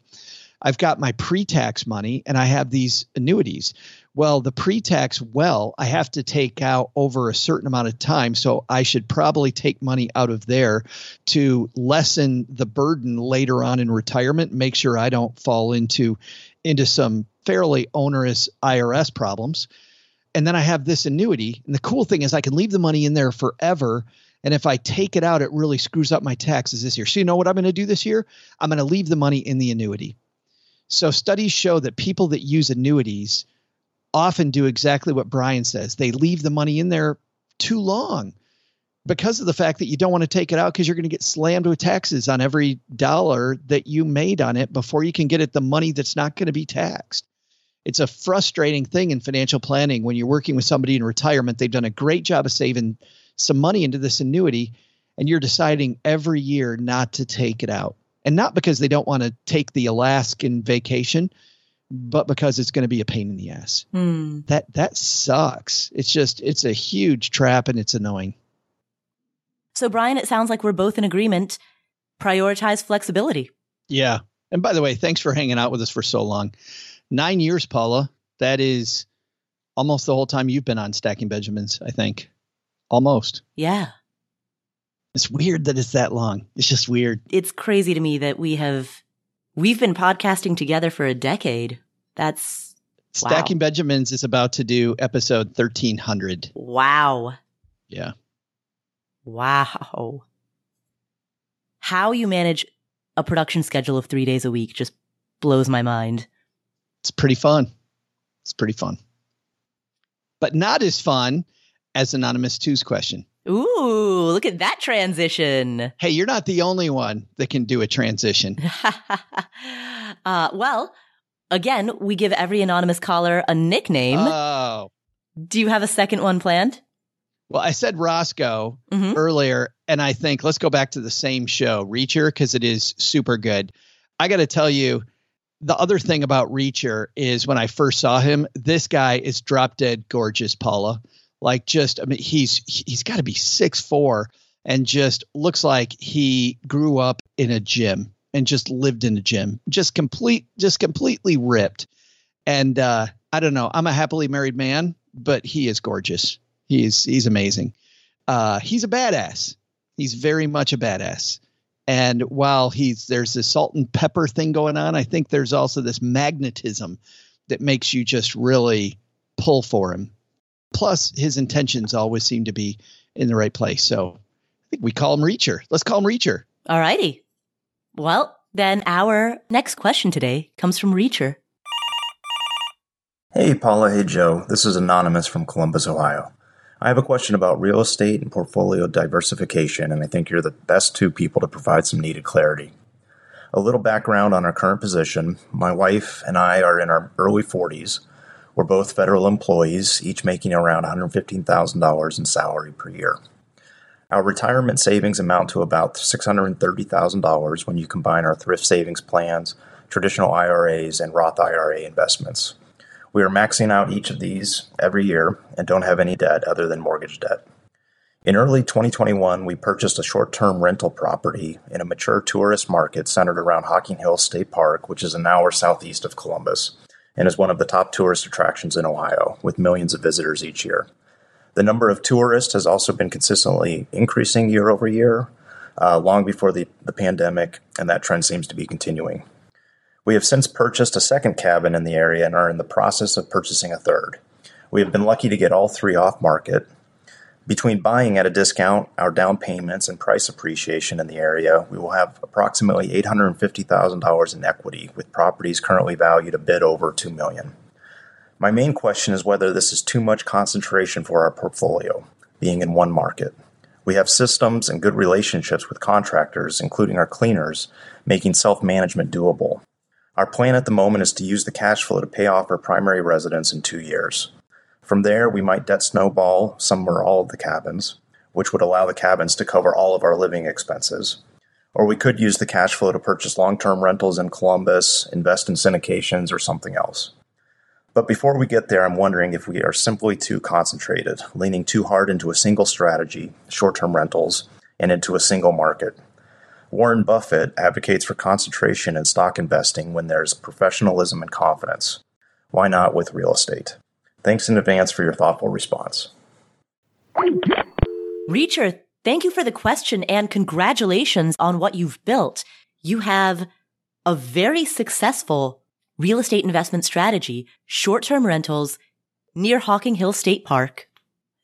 I've got my pre-tax money and I have these annuities. Well, the pre-tax well, I have to take out over a certain amount of time, so I should probably take money out of there to lessen the burden later on in retirement, make sure I don't fall into into some fairly onerous IRS problems. And then I have this annuity, and the cool thing is I can leave the money in there forever and if I take it out, it really screws up my taxes this year. So, you know what I'm going to do this year? I'm going to leave the money in the annuity. So, studies show that people that use annuities often do exactly what Brian says. They leave the money in there too long because of the fact that you don't want to take it out because you're going to get slammed with taxes on every dollar that you made on it before you can get at the money that's not going to be taxed. It's a frustrating thing in financial planning when you're working with somebody in retirement. They've done a great job of saving some money into this annuity, and you're deciding every year not to take it out. And not because they don't want to take the Alaskan vacation, but because it's going to be a pain in the ass. Hmm. That that sucks. It's just it's a huge trap and it's annoying. So, Brian, it sounds like we're both in agreement. Prioritize flexibility. Yeah. And by the way, thanks for hanging out with us for so long. Nine years, Paula. That is almost the whole time you've been on Stacking Benjamins, I think. Almost. Yeah. It's weird that it's that long. It's just weird. It's crazy to me that we have, we've been podcasting together for a decade. That's Wow. Stacking Benjamins is about to do episode 1300. wow. Yeah. Wow. How you manage a production schedule of three days a week just blows my mind. It's pretty fun. It's pretty fun. But not as fun as Anonymous 2's question. Ooh, look at that transition. Hey, you're not the only one that can do a transition. <laughs> uh, well, again, we give every anonymous caller a nickname. Oh. Do you have a second one planned? Well, I said Roscoe mm-hmm. earlier, and I think let's go back to the same show, Reacher, because it is super good. I got to tell you, the other thing about Reacher is when I first saw him, this guy is drop dead gorgeous, Paula like just I mean he's he's got to be six four and just looks like he grew up in a gym and just lived in a gym, just complete just completely ripped. And uh, I don't know, I'm a happily married man, but he is gorgeous. He's he's amazing. Uh, he's a badass. He's very much a badass. And while he's there's this salt and pepper thing going on, I think there's also this magnetism that makes you just really pull for him. Plus, his intentions always seem to be in the right place. So I think we call him Reacher. Let's call him Reacher. All righty. Well, then our next question today comes from Reacher. Hey, Paula. Hey, Joe. This is Anonymous from Columbus, Ohio. I have a question about real estate and portfolio diversification, and I think you're the best two people to provide some needed clarity. A little background on our current position my wife and I are in our early 40s we're both federal employees, each making around $115,000 in salary per year. Our retirement savings amount to about $630,000 when you combine our thrift savings plans, traditional IRAs, and Roth IRA investments. We are maxing out each of these every year and don't have any debt other than mortgage debt. In early 2021, we purchased a short term rental property in a mature tourist market centered around Hocking Hills State Park, which is an hour southeast of Columbus and is one of the top tourist attractions in Ohio, with millions of visitors each year. The number of tourists has also been consistently increasing year over year, uh, long before the, the pandemic, and that trend seems to be continuing. We have since purchased a second cabin in the area and are in the process of purchasing a third. We have been lucky to get all three off market, between buying at a discount, our down payments, and price appreciation in the area, we will have approximately $850,000 in equity, with properties currently valued a bit over 2 million. My main question is whether this is too much concentration for our portfolio, being in one market. We have systems and good relationships with contractors, including our cleaners, making self management doable. Our plan at the moment is to use the cash flow to pay off our primary residence in two years. From there, we might debt snowball some or all of the cabins, which would allow the cabins to cover all of our living expenses. Or we could use the cash flow to purchase long term rentals in Columbus, invest in syndications, or something else. But before we get there, I'm wondering if we are simply too concentrated, leaning too hard into a single strategy, short term rentals, and into a single market. Warren Buffett advocates for concentration in stock investing when there's professionalism and confidence. Why not with real estate? Thanks in advance for your thoughtful response. Reacher, thank you for the question and congratulations on what you've built. You have a very successful real estate investment strategy, short-term rentals near Hocking Hill State Park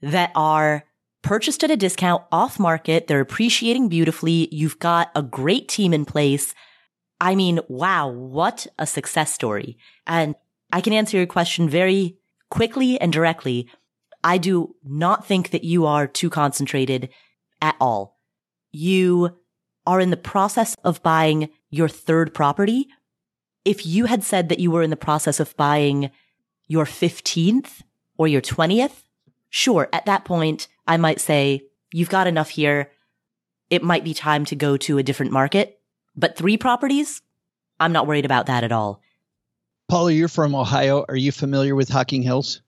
that are purchased at a discount off market. They're appreciating beautifully. You've got a great team in place. I mean, wow, what a success story. And I can answer your question very quickly and directly, I do not think that you are too concentrated at all. You are in the process of buying your third property. If you had said that you were in the process of buying your 15th or your 20th, sure, at that point, I might say, you've got enough here. It might be time to go to a different market. But three properties? I'm not worried about that at all. Paula, you're from Ohio. Are you familiar with Hocking Hills?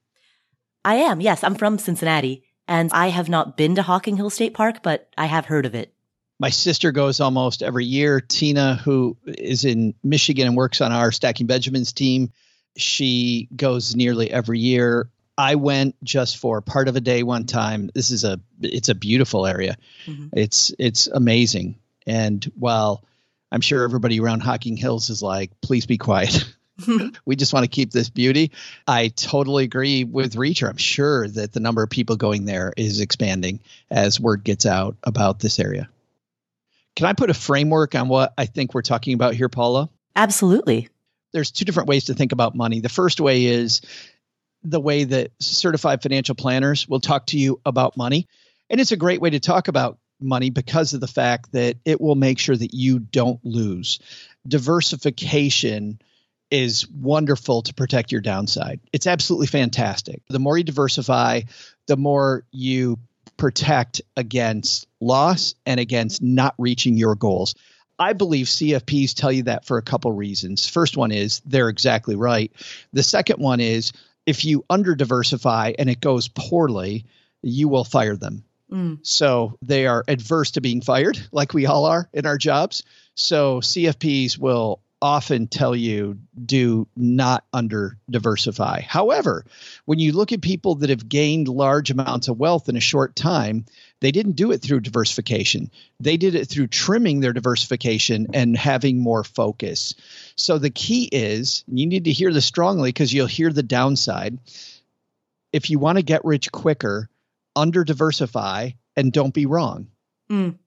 I am. Yes, I'm from Cincinnati, and I have not been to Hocking Hill State Park, but I have heard of it. My sister goes almost every year. Tina, who is in Michigan and works on our Stacking Benjamins team, she goes nearly every year. I went just for part of a day one time. This is a it's a beautiful area. Mm-hmm. It's it's amazing. And while I'm sure everybody around Hocking Hills is like, please be quiet. <laughs> <laughs> we just want to keep this beauty. I totally agree with Reacher. I'm sure that the number of people going there is expanding as word gets out about this area. Can I put a framework on what I think we're talking about here, Paula? Absolutely. There's two different ways to think about money. The first way is the way that certified financial planners will talk to you about money. And it's a great way to talk about money because of the fact that it will make sure that you don't lose. Diversification is wonderful to protect your downside. It's absolutely fantastic. The more you diversify, the more you protect against loss and against not reaching your goals. I believe CFPs tell you that for a couple reasons. First one is they're exactly right. The second one is if you under diversify and it goes poorly, you will fire them. Mm. So they are adverse to being fired, like we all are in our jobs. So CFPs will often tell you do not under diversify. However, when you look at people that have gained large amounts of wealth in a short time, they didn't do it through diversification. They did it through trimming their diversification and having more focus. So the key is you need to hear this strongly because you'll hear the downside. If you want to get rich quicker, under diversify and don't be wrong. Mm.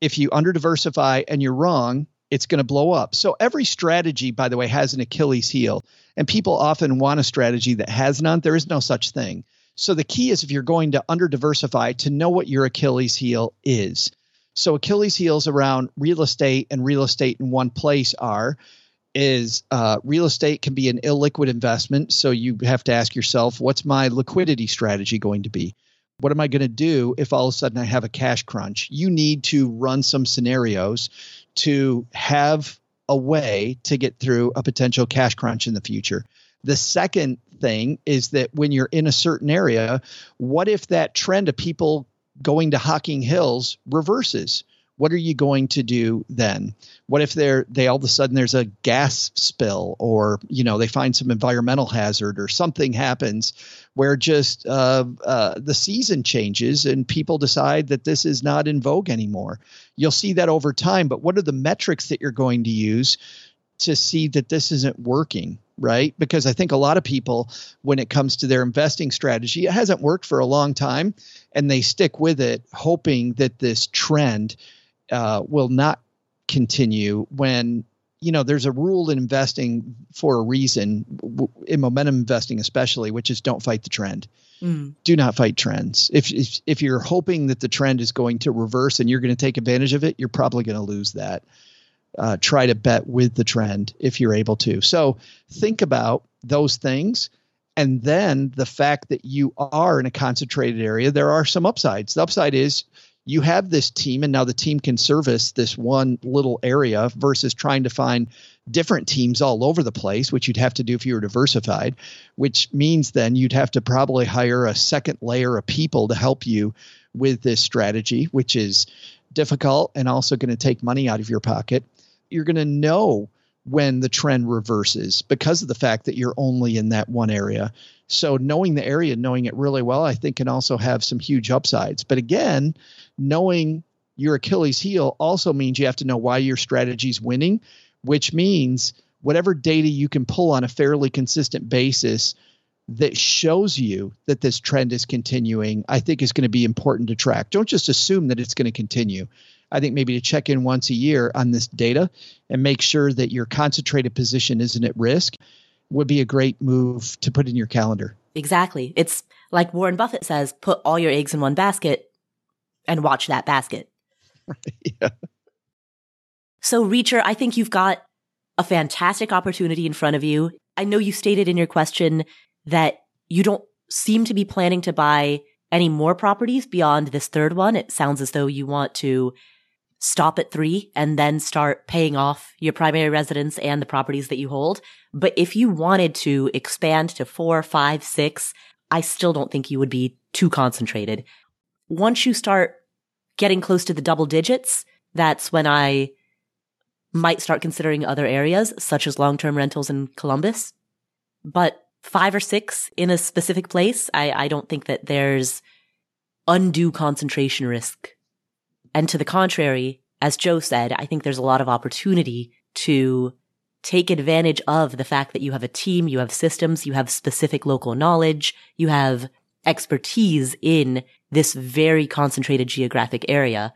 If you under diversify and you're wrong, it's going to blow up. So every strategy, by the way, has an Achilles heel. And people often want a strategy that has none. There is no such thing. So the key is if you're going to under diversify to know what your Achilles heel is. So Achilles heels around real estate and real estate in one place are is uh, real estate can be an illiquid investment. So you have to ask yourself, what's my liquidity strategy going to be? What am I going to do if all of a sudden I have a cash crunch? You need to run some scenarios to have a way to get through a potential cash crunch in the future. The second thing is that when you're in a certain area, what if that trend of people going to Hocking Hills reverses? What are you going to do then? What if they all of a sudden there's a gas spill or you know they find some environmental hazard or something happens where just uh, uh, the season changes and people decide that this is not in vogue anymore. You'll see that over time but what are the metrics that you're going to use to see that this isn't working right? Because i think a lot of people when it comes to their investing strategy it hasn't worked for a long time and they stick with it hoping that this trend uh, will not continue when you know there's a rule in investing for a reason in momentum investing especially which is don't fight the trend. Mm. do not fight trends. If, if if you're hoping that the trend is going to reverse and you're going to take advantage of it you're probably going to lose that. Uh, try to bet with the trend if you're able to. So think about those things and then the fact that you are in a concentrated area there are some upsides. The upside is you have this team and now the team can service this one little area versus trying to find different teams all over the place which you'd have to do if you were diversified which means then you'd have to probably hire a second layer of people to help you with this strategy which is difficult and also going to take money out of your pocket. You're going to know when the trend reverses because of the fact that you're only in that one area so knowing the area, knowing it really well, I think can also have some huge upsides. But again, knowing your Achilles heel also means you have to know why your strategy is winning, which means whatever data you can pull on a fairly consistent basis that shows you that this trend is continuing, I think is going to be important to track. Don't just assume that it's going to continue. I think maybe to check in once a year on this data and make sure that your concentrated position isn't at risk would be a great move to put in your calendar. Exactly. It's like Warren Buffett says, put all your eggs in one basket and watch that basket. <laughs> yeah. So, Reacher, I think you've got a fantastic opportunity in front of you. I know you stated in your question that you don't seem to be planning to buy any more properties beyond this third one. It sounds as though you want to stop at three and then start paying off your primary residence and the properties that you hold. But if you wanted to expand to four, five, six, I still don't think you would be too concentrated. Once you start getting close to the double digits, that's when I might start considering other areas, such as long-term rentals in Columbus. But five or six in a specific place, I, I don't think that there's undue concentration risk and to the contrary, as Joe said, I think there's a lot of opportunity to take advantage of the fact that you have a team, you have systems, you have specific local knowledge, you have expertise in this very concentrated geographic area.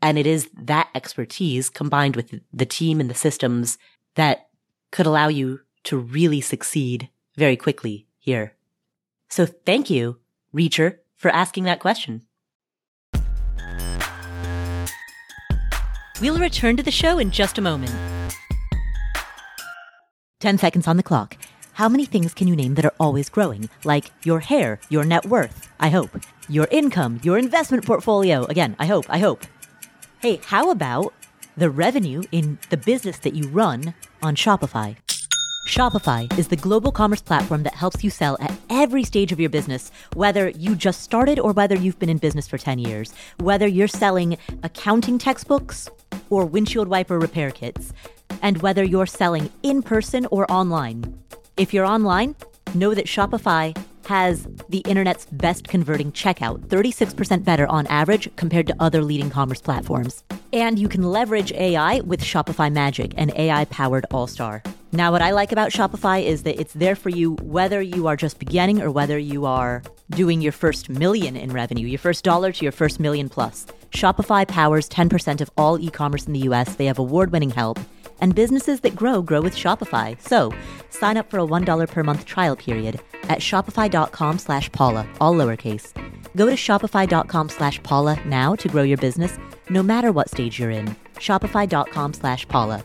And it is that expertise combined with the team and the systems that could allow you to really succeed very quickly here. So thank you, Reacher, for asking that question. We'll return to the show in just a moment. 10 seconds on the clock. How many things can you name that are always growing? Like your hair, your net worth, I hope. Your income, your investment portfolio. Again, I hope, I hope. Hey, how about the revenue in the business that you run on Shopify? Shopify is the global commerce platform that helps you sell at every stage of your business, whether you just started or whether you've been in business for 10 years, whether you're selling accounting textbooks or windshield wiper repair kits and whether you're selling in person or online. If you're online, know that Shopify has the internet's best converting checkout, 36% better on average compared to other leading commerce platforms. And you can leverage AI with Shopify Magic, an AI powered all star. Now, what I like about Shopify is that it's there for you whether you are just beginning or whether you are doing your first million in revenue, your first dollar to your first million plus. Shopify powers 10% of all e commerce in the US. They have award winning help and businesses that grow grow with Shopify. So sign up for a $1 per month trial period at shopify.com slash Paula, all lowercase. Go to shopify.com slash Paula now to grow your business, no matter what stage you're in. Shopify.com slash Paula.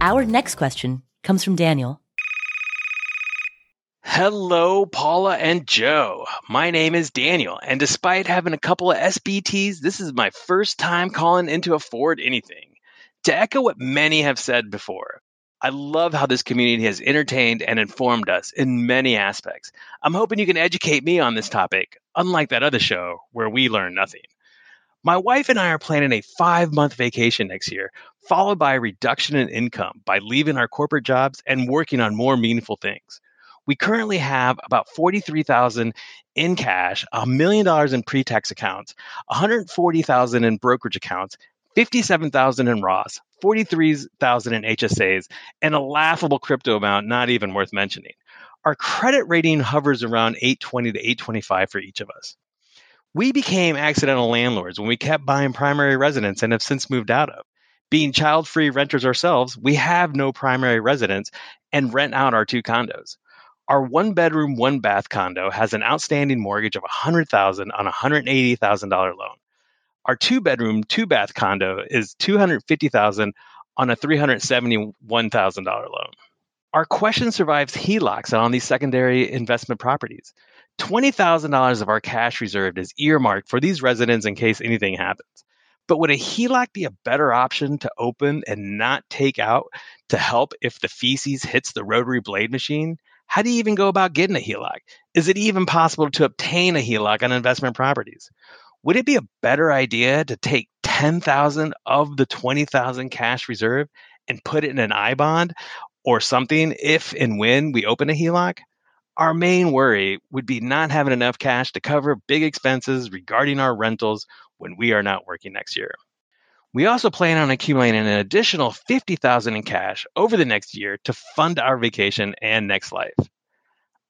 Our next question comes from Daniel. Hello, Paula and Joe. My name is Daniel, and despite having a couple of SBTs, this is my first time calling into Afford Anything. To echo what many have said before, I love how this community has entertained and informed us in many aspects. I'm hoping you can educate me on this topic, unlike that other show where we learn nothing. My wife and I are planning a five month vacation next year, followed by a reduction in income by leaving our corporate jobs and working on more meaningful things. We currently have about 43,000 in cash, a million dollars in pre-tax accounts, 140,000 in brokerage accounts, 57,000 in Roths, 43,000 in HSAs, and a laughable crypto amount not even worth mentioning. Our credit rating hovers around 820 to 825 for each of us. We became accidental landlords when we kept buying primary residence and have since moved out of. Being child free renters ourselves, we have no primary residence and rent out our two condos. Our one bedroom, one bath condo has an outstanding mortgage of $100,000 on a $180,000 loan. Our two bedroom, two bath condo is $250,000 on a $371,000 loan. Our question survives HELOCs on these secondary investment properties. $20,000 of our cash reserved is earmarked for these residents in case anything happens. But would a HELOC be a better option to open and not take out to help if the feces hits the rotary blade machine? How do you even go about getting a HELOC? Is it even possible to obtain a HELOC on investment properties? Would it be a better idea to take 10,000 of the 20,000 cash reserve and put it in an I bond or something if and when we open a HELOC? Our main worry would be not having enough cash to cover big expenses regarding our rentals when we are not working next year. We also plan on accumulating an additional 50,000 in cash over the next year to fund our vacation and next life.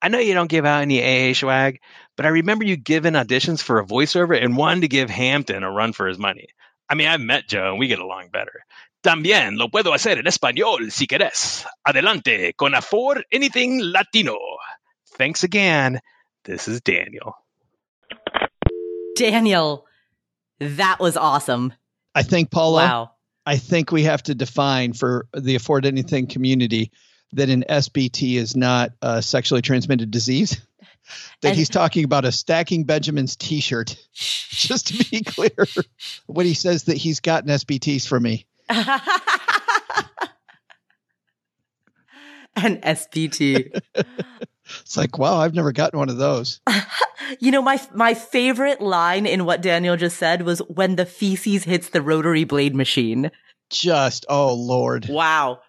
I know you don't give out any AA swag, but I remember you giving auditions for a voiceover and wanting to give Hampton a run for his money. I mean, I've met Joe and we get along better. También lo puedo hacer en español si querés. Adelante con Afford Anything Latino. Thanks again. This is Daniel. Daniel, that was awesome. I think, Paula, Wow. I think we have to define for the Afford Anything community that an SBT is not a sexually transmitted disease. <laughs> That And- he's talking about a Stacking Benjamins t shirt. <laughs> Just to be clear, when he says that he's gotten SBTs from me. <laughs> An SPT. It's like, wow, I've never gotten one of those. you know, my my favorite line in what Daniel just said was when the feces hits the rotary blade machine. Just, oh Lord. Wow.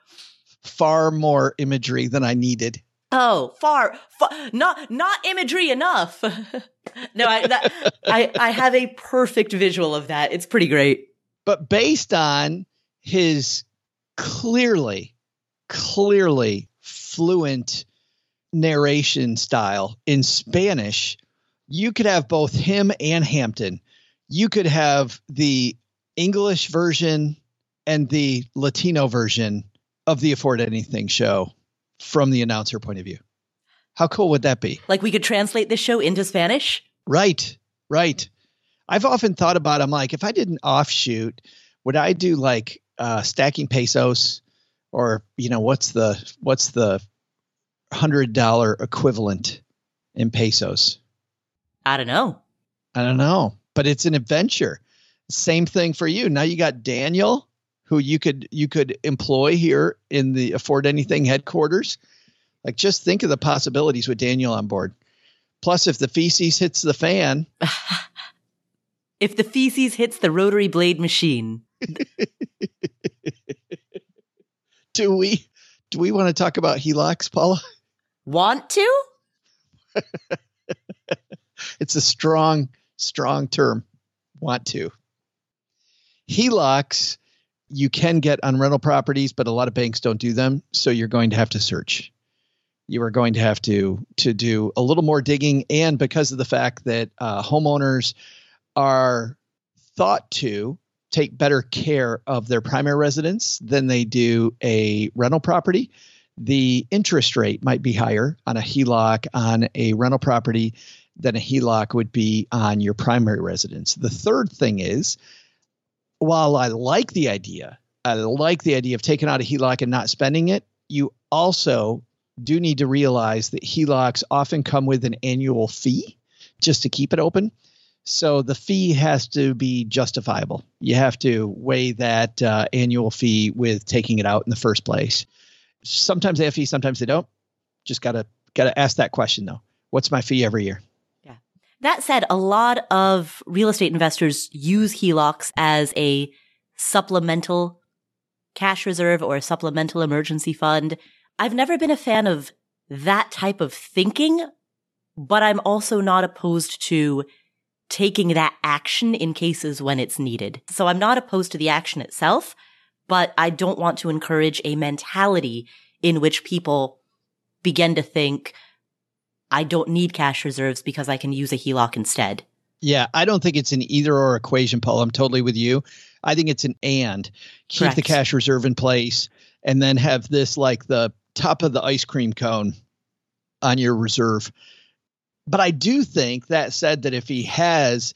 Far more imagery than I needed. Oh, far, far not not imagery enough. <laughs> no, I, that, I I have a perfect visual of that. It's pretty great. But based on his clearly, clearly fluent narration style in Spanish, you could have both him and Hampton. You could have the English version and the Latino version of the Afford Anything show from the announcer point of view. How cool would that be? Like we could translate this show into Spanish? Right, right. I've often thought about I'm like, if I did an offshoot, would I do like uh, stacking pesos or you know what's the what's the hundred dollar equivalent in pesos? I don't know. I don't know, but it's an adventure. Same thing for you. Now you got Daniel, who you could you could employ here in the Afford Anything headquarters. Like just think of the possibilities with Daniel on board. Plus, if the feces hits the fan, <laughs> if the feces hits the rotary blade machine, <laughs> do we do we want to talk about HELOCs, Paula? Want to? <laughs> it's a strong, strong term. Want to. HELOCs you can get on rental properties, but a lot of banks don't do them. So you're going to have to search. You are going to have to to do a little more digging, and because of the fact that uh, homeowners are thought to take better care of their primary residence than they do a rental property, the interest rate might be higher on a HELOC on a rental property than a HELOC would be on your primary residence. The third thing is, while I like the idea, I like the idea of taking out a HELOC and not spending it, you also do need to realize that HELOCs often come with an annual fee just to keep it open. So the fee has to be justifiable. You have to weigh that uh, annual fee with taking it out in the first place. Sometimes they have fees, sometimes they don't. Just gotta gotta ask that question though. What's my fee every year? That said, a lot of real estate investors use HELOCs as a supplemental cash reserve or a supplemental emergency fund. I've never been a fan of that type of thinking, but I'm also not opposed to taking that action in cases when it's needed. So I'm not opposed to the action itself, but I don't want to encourage a mentality in which people begin to think, I don't need cash reserves because I can use a HELOC instead. Yeah, I don't think it's an either or equation, Paul. I'm totally with you. I think it's an and. Keep Correct. the cash reserve in place and then have this like the top of the ice cream cone on your reserve but I do think that said that if he has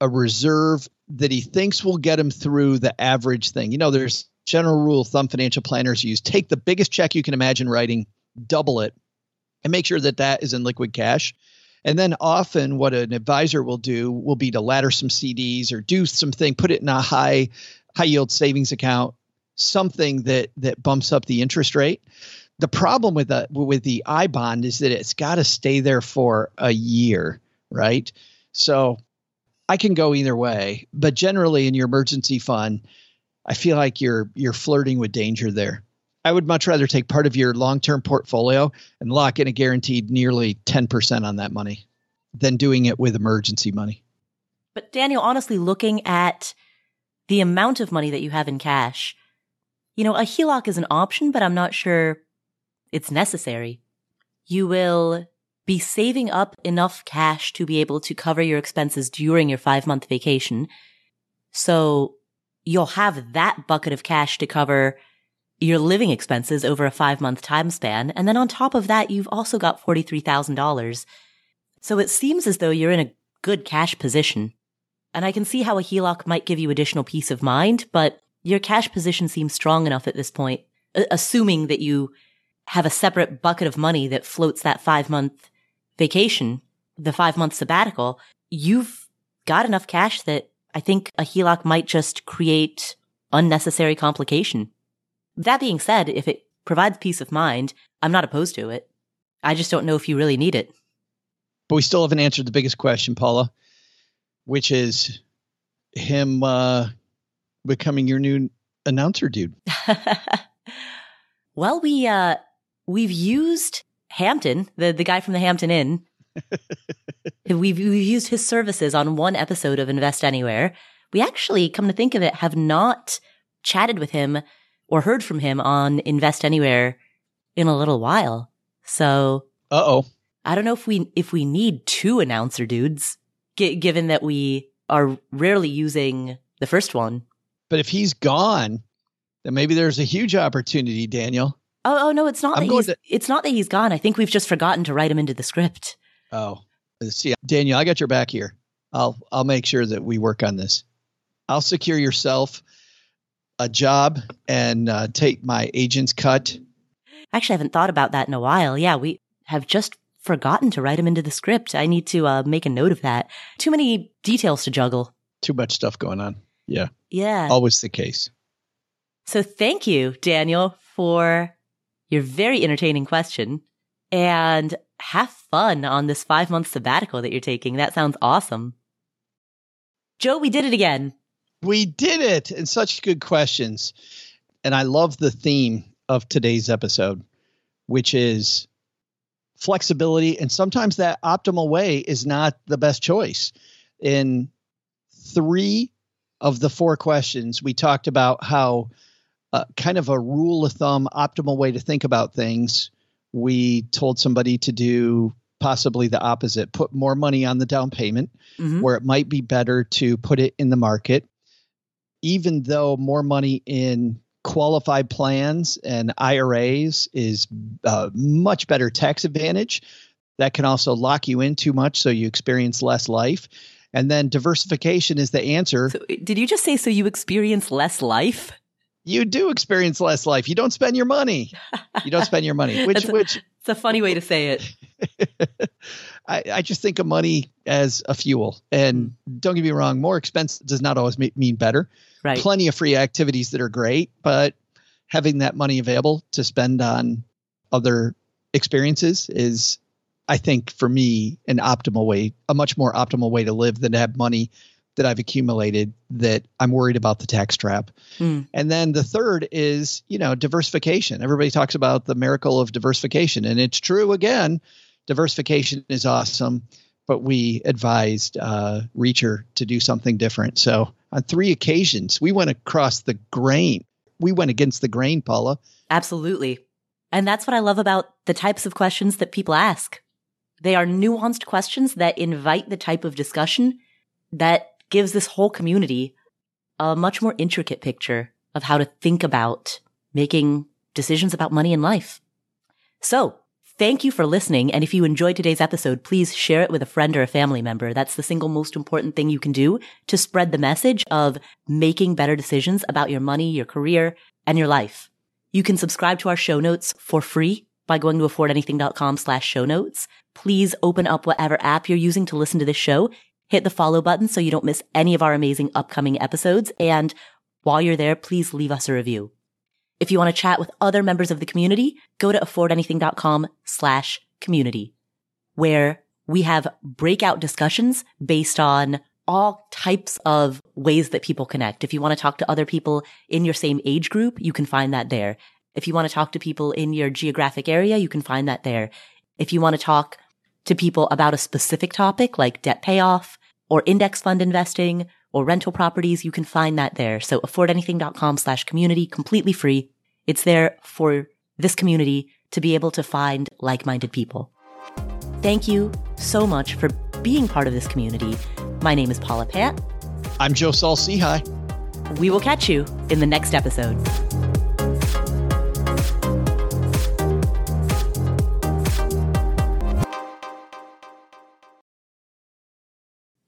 a reserve that he thinks will get him through the average thing, you know, there's general rule of thumb financial planners use take the biggest check you can imagine writing, double it, and make sure that that is in liquid cash. And then often what an advisor will do will be to ladder some CDs or do something, put it in a high high yield savings account, something that that bumps up the interest rate the problem with the with the I bond is that it's got to stay there for a year, right? So I can go either way, but generally in your emergency fund, I feel like you're you're flirting with danger there. I would much rather take part of your long-term portfolio and lock in a guaranteed nearly 10% on that money than doing it with emergency money. But Daniel, honestly, looking at the amount of money that you have in cash, you know, a HELOC is an option, but I'm not sure it's necessary. You will be saving up enough cash to be able to cover your expenses during your five month vacation. So you'll have that bucket of cash to cover your living expenses over a five month time span. And then on top of that, you've also got $43,000. So it seems as though you're in a good cash position. And I can see how a HELOC might give you additional peace of mind, but your cash position seems strong enough at this point, assuming that you have a separate bucket of money that floats that five month vacation, the five month sabbatical, you've got enough cash that I think a HELOC might just create unnecessary complication. That being said, if it provides peace of mind, I'm not opposed to it. I just don't know if you really need it. But we still haven't answered the biggest question, Paula, which is him uh, becoming your new announcer dude. <laughs> well, we uh, we've used Hampton, the the guy from the Hampton Inn. <laughs> we've, we've used his services on one episode of Invest Anywhere. We actually, come to think of it, have not chatted with him or heard from him on Invest Anywhere in a little while. So, uh oh, I don't know if we if we need two announcer dudes, g- given that we are rarely using the first one. But if he's gone, then maybe there's a huge opportunity, Daniel. Oh, oh no, it's not I'm that he's to- it's not that he's gone. I think we've just forgotten to write him into the script. Oh, see, Daniel, I got your back here. I'll I'll make sure that we work on this. I'll secure yourself a job and uh, take my agent's cut. Actually, I haven't thought about that in a while. Yeah, we have just forgotten to write him into the script. I need to uh, make a note of that. Too many details to juggle. Too much stuff going on. Yeah. Yeah. Always the case. So thank you, Daniel, for your very entertaining question and have fun on this five month sabbatical that you're taking. That sounds awesome. Joe, we did it again. We did it. And such good questions. And I love the theme of today's episode, which is flexibility. And sometimes that optimal way is not the best choice. In three of the four questions, we talked about how uh, kind of a rule of thumb, optimal way to think about things. We told somebody to do possibly the opposite put more money on the down payment, mm-hmm. where it might be better to put it in the market. Even though more money in qualified plans and IRAs is a uh, much better tax advantage. That can also lock you in too much, so you experience less life. And then diversification is the answer. So, did you just say so you experience less life? You do experience less life. You don't spend your money. You don't spend your money. <laughs> Which, which it's a funny way to say it. <laughs> I, I just think of money as a fuel. And mm. don't get me wrong, more expense does not always mean better. Right. Plenty of free activities that are great, but having that money available to spend on other experiences is, I think, for me, an optimal way, a much more optimal way to live than to have money that I've accumulated that I'm worried about the tax trap. Mm. And then the third is, you know, diversification. Everybody talks about the miracle of diversification, and it's true again diversification is awesome, but we advised uh, Reacher to do something different. So on three occasions, we went across the grain. We went against the grain, Paula. Absolutely. And that's what I love about the types of questions that people ask. They are nuanced questions that invite the type of discussion that gives this whole community a much more intricate picture of how to think about making decisions about money in life. So Thank you for listening. And if you enjoyed today's episode, please share it with a friend or a family member. That's the single most important thing you can do to spread the message of making better decisions about your money, your career, and your life. You can subscribe to our show notes for free by going to affordanything.com slash show notes. Please open up whatever app you're using to listen to this show. Hit the follow button so you don't miss any of our amazing upcoming episodes. And while you're there, please leave us a review. If you want to chat with other members of the community, go to affordanything.com slash community, where we have breakout discussions based on all types of ways that people connect. If you want to talk to other people in your same age group, you can find that there. If you want to talk to people in your geographic area, you can find that there. If you want to talk to people about a specific topic like debt payoff or index fund investing or rental properties, you can find that there. So affordanything.com slash community, completely free. It's there for this community to be able to find like-minded people. Thank you so much for being part of this community. My name is Paula Pant. I'm Joe Saul Sehy. We will catch you in the next episode.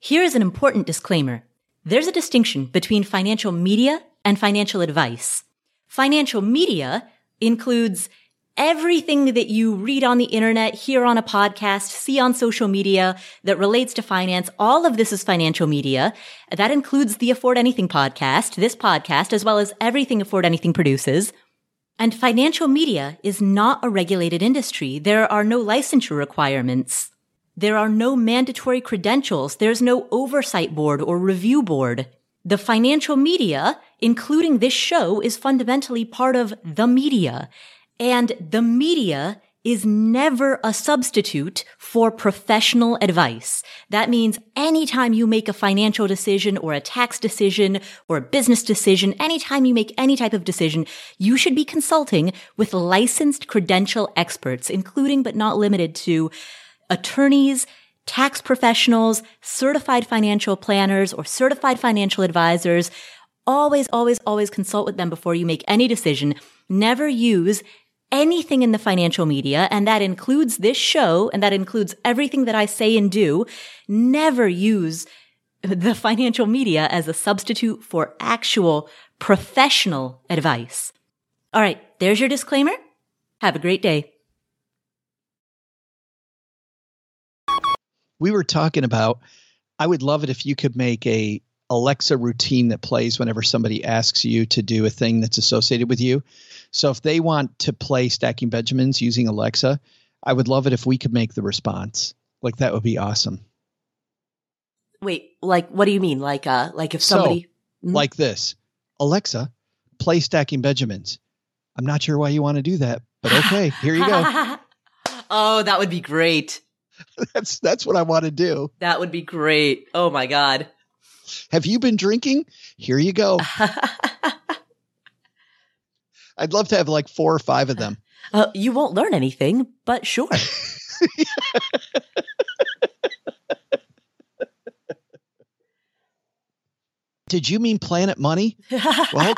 Here is an important disclaimer. There's a distinction between financial media and financial advice. Financial media includes everything that you read on the internet, hear on a podcast, see on social media that relates to finance. All of this is financial media. That includes the Afford Anything podcast, this podcast, as well as everything Afford Anything produces. And financial media is not a regulated industry. There are no licensure requirements. There are no mandatory credentials. There's no oversight board or review board. The financial media, including this show, is fundamentally part of the media. And the media is never a substitute for professional advice. That means anytime you make a financial decision or a tax decision or a business decision, anytime you make any type of decision, you should be consulting with licensed credential experts, including but not limited to attorneys, tax professionals, certified financial planners, or certified financial advisors. Always, always, always consult with them before you make any decision. Never use anything in the financial media, and that includes this show, and that includes everything that I say and do, never use the <laughs> financial media as a substitute for actual professional advice. All right, there's your disclaimer. Have a great day. We were talking about I would love it if you could make a Alexa routine that plays whenever somebody asks you to do a thing that's associated with you. So if they want to play Stacking Benjamins using Alexa, I would love it if we could make the response. Like that would be awesome. Wait, like what do you mean? Like uh like if somebody so, like this. Alexa, play Stacking Benjamins. I'm not sure why you want to do that, but okay, here you go. <laughs> oh, that would be great. <laughs> that's that's what I want to do. That would be great. Oh my god. Have you been drinking? Here you go. <laughs> I'd love to have like four or five of them. <laughs> Uh, you won't learn anything, but sure. Did you mean Planet Money? well.